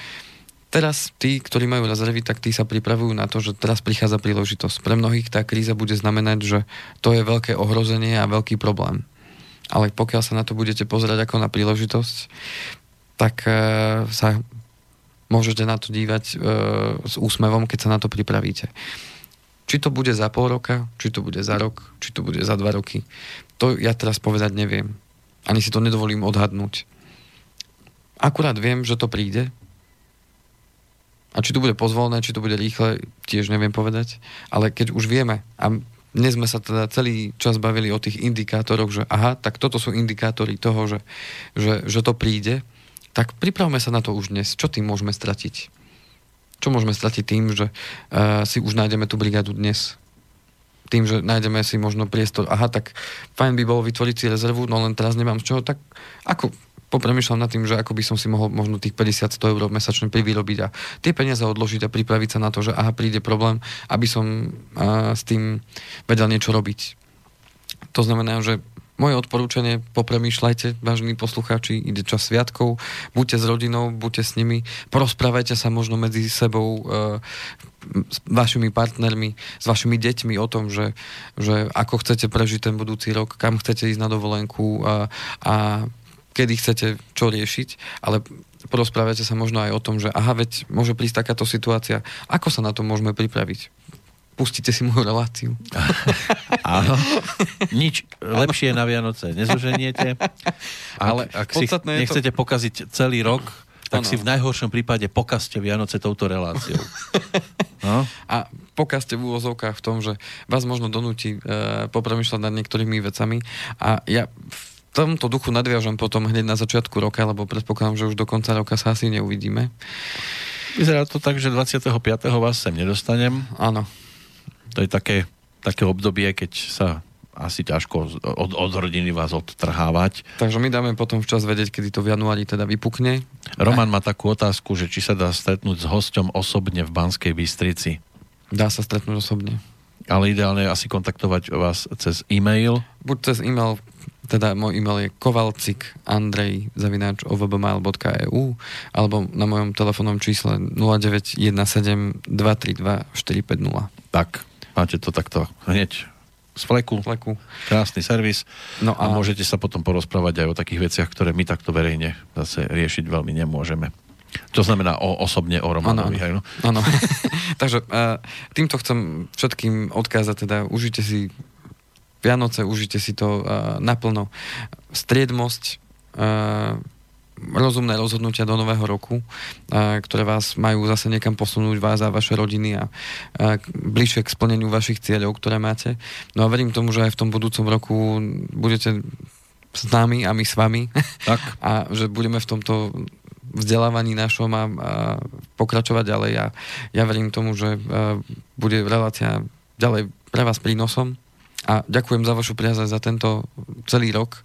[SPEAKER 1] teraz tí, ktorí majú rezervy, tak tí sa pripravujú na to, že teraz prichádza príležitosť. Pre mnohých tá kríza bude znamenať, že to je veľké ohrozenie a veľký problém. Ale pokiaľ sa na to budete pozerať ako na príležitosť, tak e, sa môžete na to dívať e, s úsmevom, keď sa na to pripravíte. Či to bude za pol roka, či to bude za rok, či to bude za dva roky, to ja teraz povedať neviem. Ani si to nedovolím odhadnúť. Akurát viem, že to príde. A či to bude pozvolné, či to bude rýchle, tiež neviem povedať. Ale keď už vieme, a dnes sme sa teda celý čas bavili o tých indikátoroch, že aha, tak toto sú indikátory toho, že, že, že to príde, tak pripravme sa na to už dnes. Čo tým môžeme stratiť? Čo môžeme stratiť tým, že uh, si už nájdeme tú brigádu dnes? Tým, že nájdeme si možno priestor, aha, tak fajn by bolo vytvoriť si rezervu, no len teraz nemám z čoho, tak ako popremýšľam nad tým, že ako by som si mohol možno tých 50-100 eur mesačne privyrobiť a tie peniaze odložiť a pripraviť sa na to, že aha, príde problém, aby som uh, s tým vedel niečo robiť. To znamená, že moje odporúčanie, popremýšľajte, vážení poslucháči, ide čas sviatkov, buďte s rodinou, buďte s nimi, porozprávajte sa možno medzi sebou, e, s vašimi partnermi, s vašimi deťmi o tom, že, že ako chcete prežiť ten budúci rok, kam chcete ísť na dovolenku a, a kedy chcete čo riešiť, ale porozprávajte sa možno aj o tom, že aha, veď môže prísť takáto situácia, ako sa na to môžeme pripraviť pustíte si moju reláciu.
[SPEAKER 2] Áno. Nič lepšie na Vianoce nezoženiete. Ale ak si nechcete to... pokaziť celý rok, tak ano. si v najhoršom prípade pokazte Vianoce touto reláciou.
[SPEAKER 1] No? A pokazte v úvozovkách v tom, že vás možno donúti e, popremýšľať nad niektorými vecami. A ja v tomto duchu nadviažem potom hneď na začiatku roka, lebo predpokladám, že už do konca roka sa asi neuvidíme.
[SPEAKER 2] Vyzerá to tak, že 25. vás sem nedostanem.
[SPEAKER 1] Áno.
[SPEAKER 2] To je také, také obdobie, keď sa asi ťažko od, od rodiny vás odtrhávať.
[SPEAKER 1] Takže my dáme potom včas vedieť, kedy to v januári teda vypukne.
[SPEAKER 2] Roman má takú otázku, že či sa dá stretnúť s hosťom osobne v Banskej Bystrici.
[SPEAKER 1] Dá sa stretnúť osobne.
[SPEAKER 2] Ale ideálne je asi kontaktovať vás cez e-mail.
[SPEAKER 1] Buď cez e-mail, teda môj e-mail je kovalcik andrej zavináč ovbmail.eu alebo na mojom telefónnom čísle 0917 232 450.
[SPEAKER 2] Tak, Máte to takto hneď z fleku.
[SPEAKER 1] fleku.
[SPEAKER 2] Krásny servis. No a... a môžete sa potom porozprávať aj o takých veciach, ktoré my takto verejne zase riešiť veľmi nemôžeme. To znamená o, osobne o Romanovi.
[SPEAKER 1] Áno, áno. Takže uh, týmto chcem všetkým odkázať, teda užite si Vianoce, užite si to uh, naplno. Striedmosť, uh, rozumné rozhodnutia do nového roku, ktoré vás majú zase niekam posunúť vás a vaše rodiny a, bližšie k splneniu vašich cieľov, ktoré máte. No a verím tomu, že aj v tom budúcom roku budete s nami a my s vami tak. a že budeme v tomto vzdelávaní našom a, a pokračovať ďalej a ja verím tomu, že bude relácia ďalej pre vás prínosom a ďakujem za vašu priazeň za tento celý rok.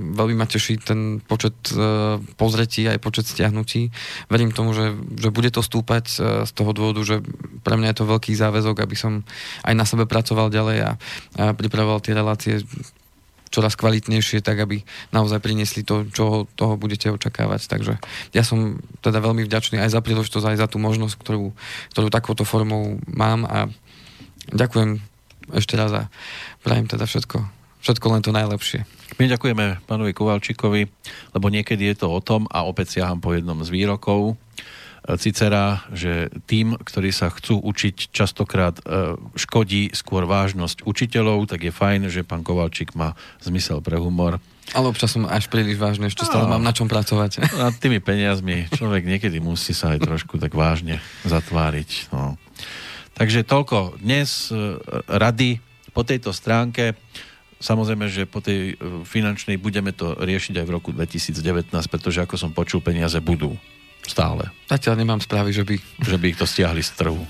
[SPEAKER 1] Veľmi ma teší ten počet uh, pozretí aj počet stiahnutí. Verím tomu, že, že bude to stúpať uh, z toho dôvodu, že pre mňa je to veľký záväzok, aby som aj na sebe pracoval ďalej a, a pripravoval tie relácie čoraz kvalitnejšie, tak aby naozaj priniesli to, čo toho budete očakávať. Takže ja som teda veľmi vďačný aj za príležitosť, aj za tú možnosť, ktorú, ktorú takouto formou mám a ďakujem ešte raz a prajem teda všetko, všetko len to najlepšie.
[SPEAKER 2] My ďakujeme pánovi Kovalčíkovi, lebo niekedy je to o tom, a opäť siaham po jednom z výrokov, e, Cicera, že tým, ktorí sa chcú učiť, častokrát e, škodí skôr vážnosť učiteľov, tak je fajn, že pán Kovalčík má zmysel pre humor.
[SPEAKER 1] Ale občas som až príliš vážne, ešte stále mám na čom pracovať.
[SPEAKER 2] A tými peniazmi človek niekedy musí sa aj trošku tak vážne zatváriť. No. Takže toľko dnes e, rady po tejto stránke. Samozrejme, že po tej e, finančnej budeme to riešiť aj v roku 2019, pretože ako som počul, peniaze budú stále.
[SPEAKER 1] Zatiaľ nemám správy, že by...
[SPEAKER 2] Že by ich to stiahli z trhu.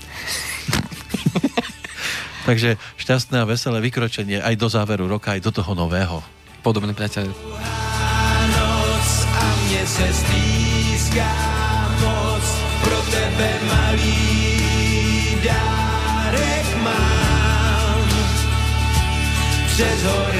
[SPEAKER 2] Takže šťastné a veselé vykročenie aj do záveru roka, aj do toho nového.
[SPEAKER 1] Podobne, priateľ.
[SPEAKER 5] Noc a mne se stýská moc pro tebe malý says, oh,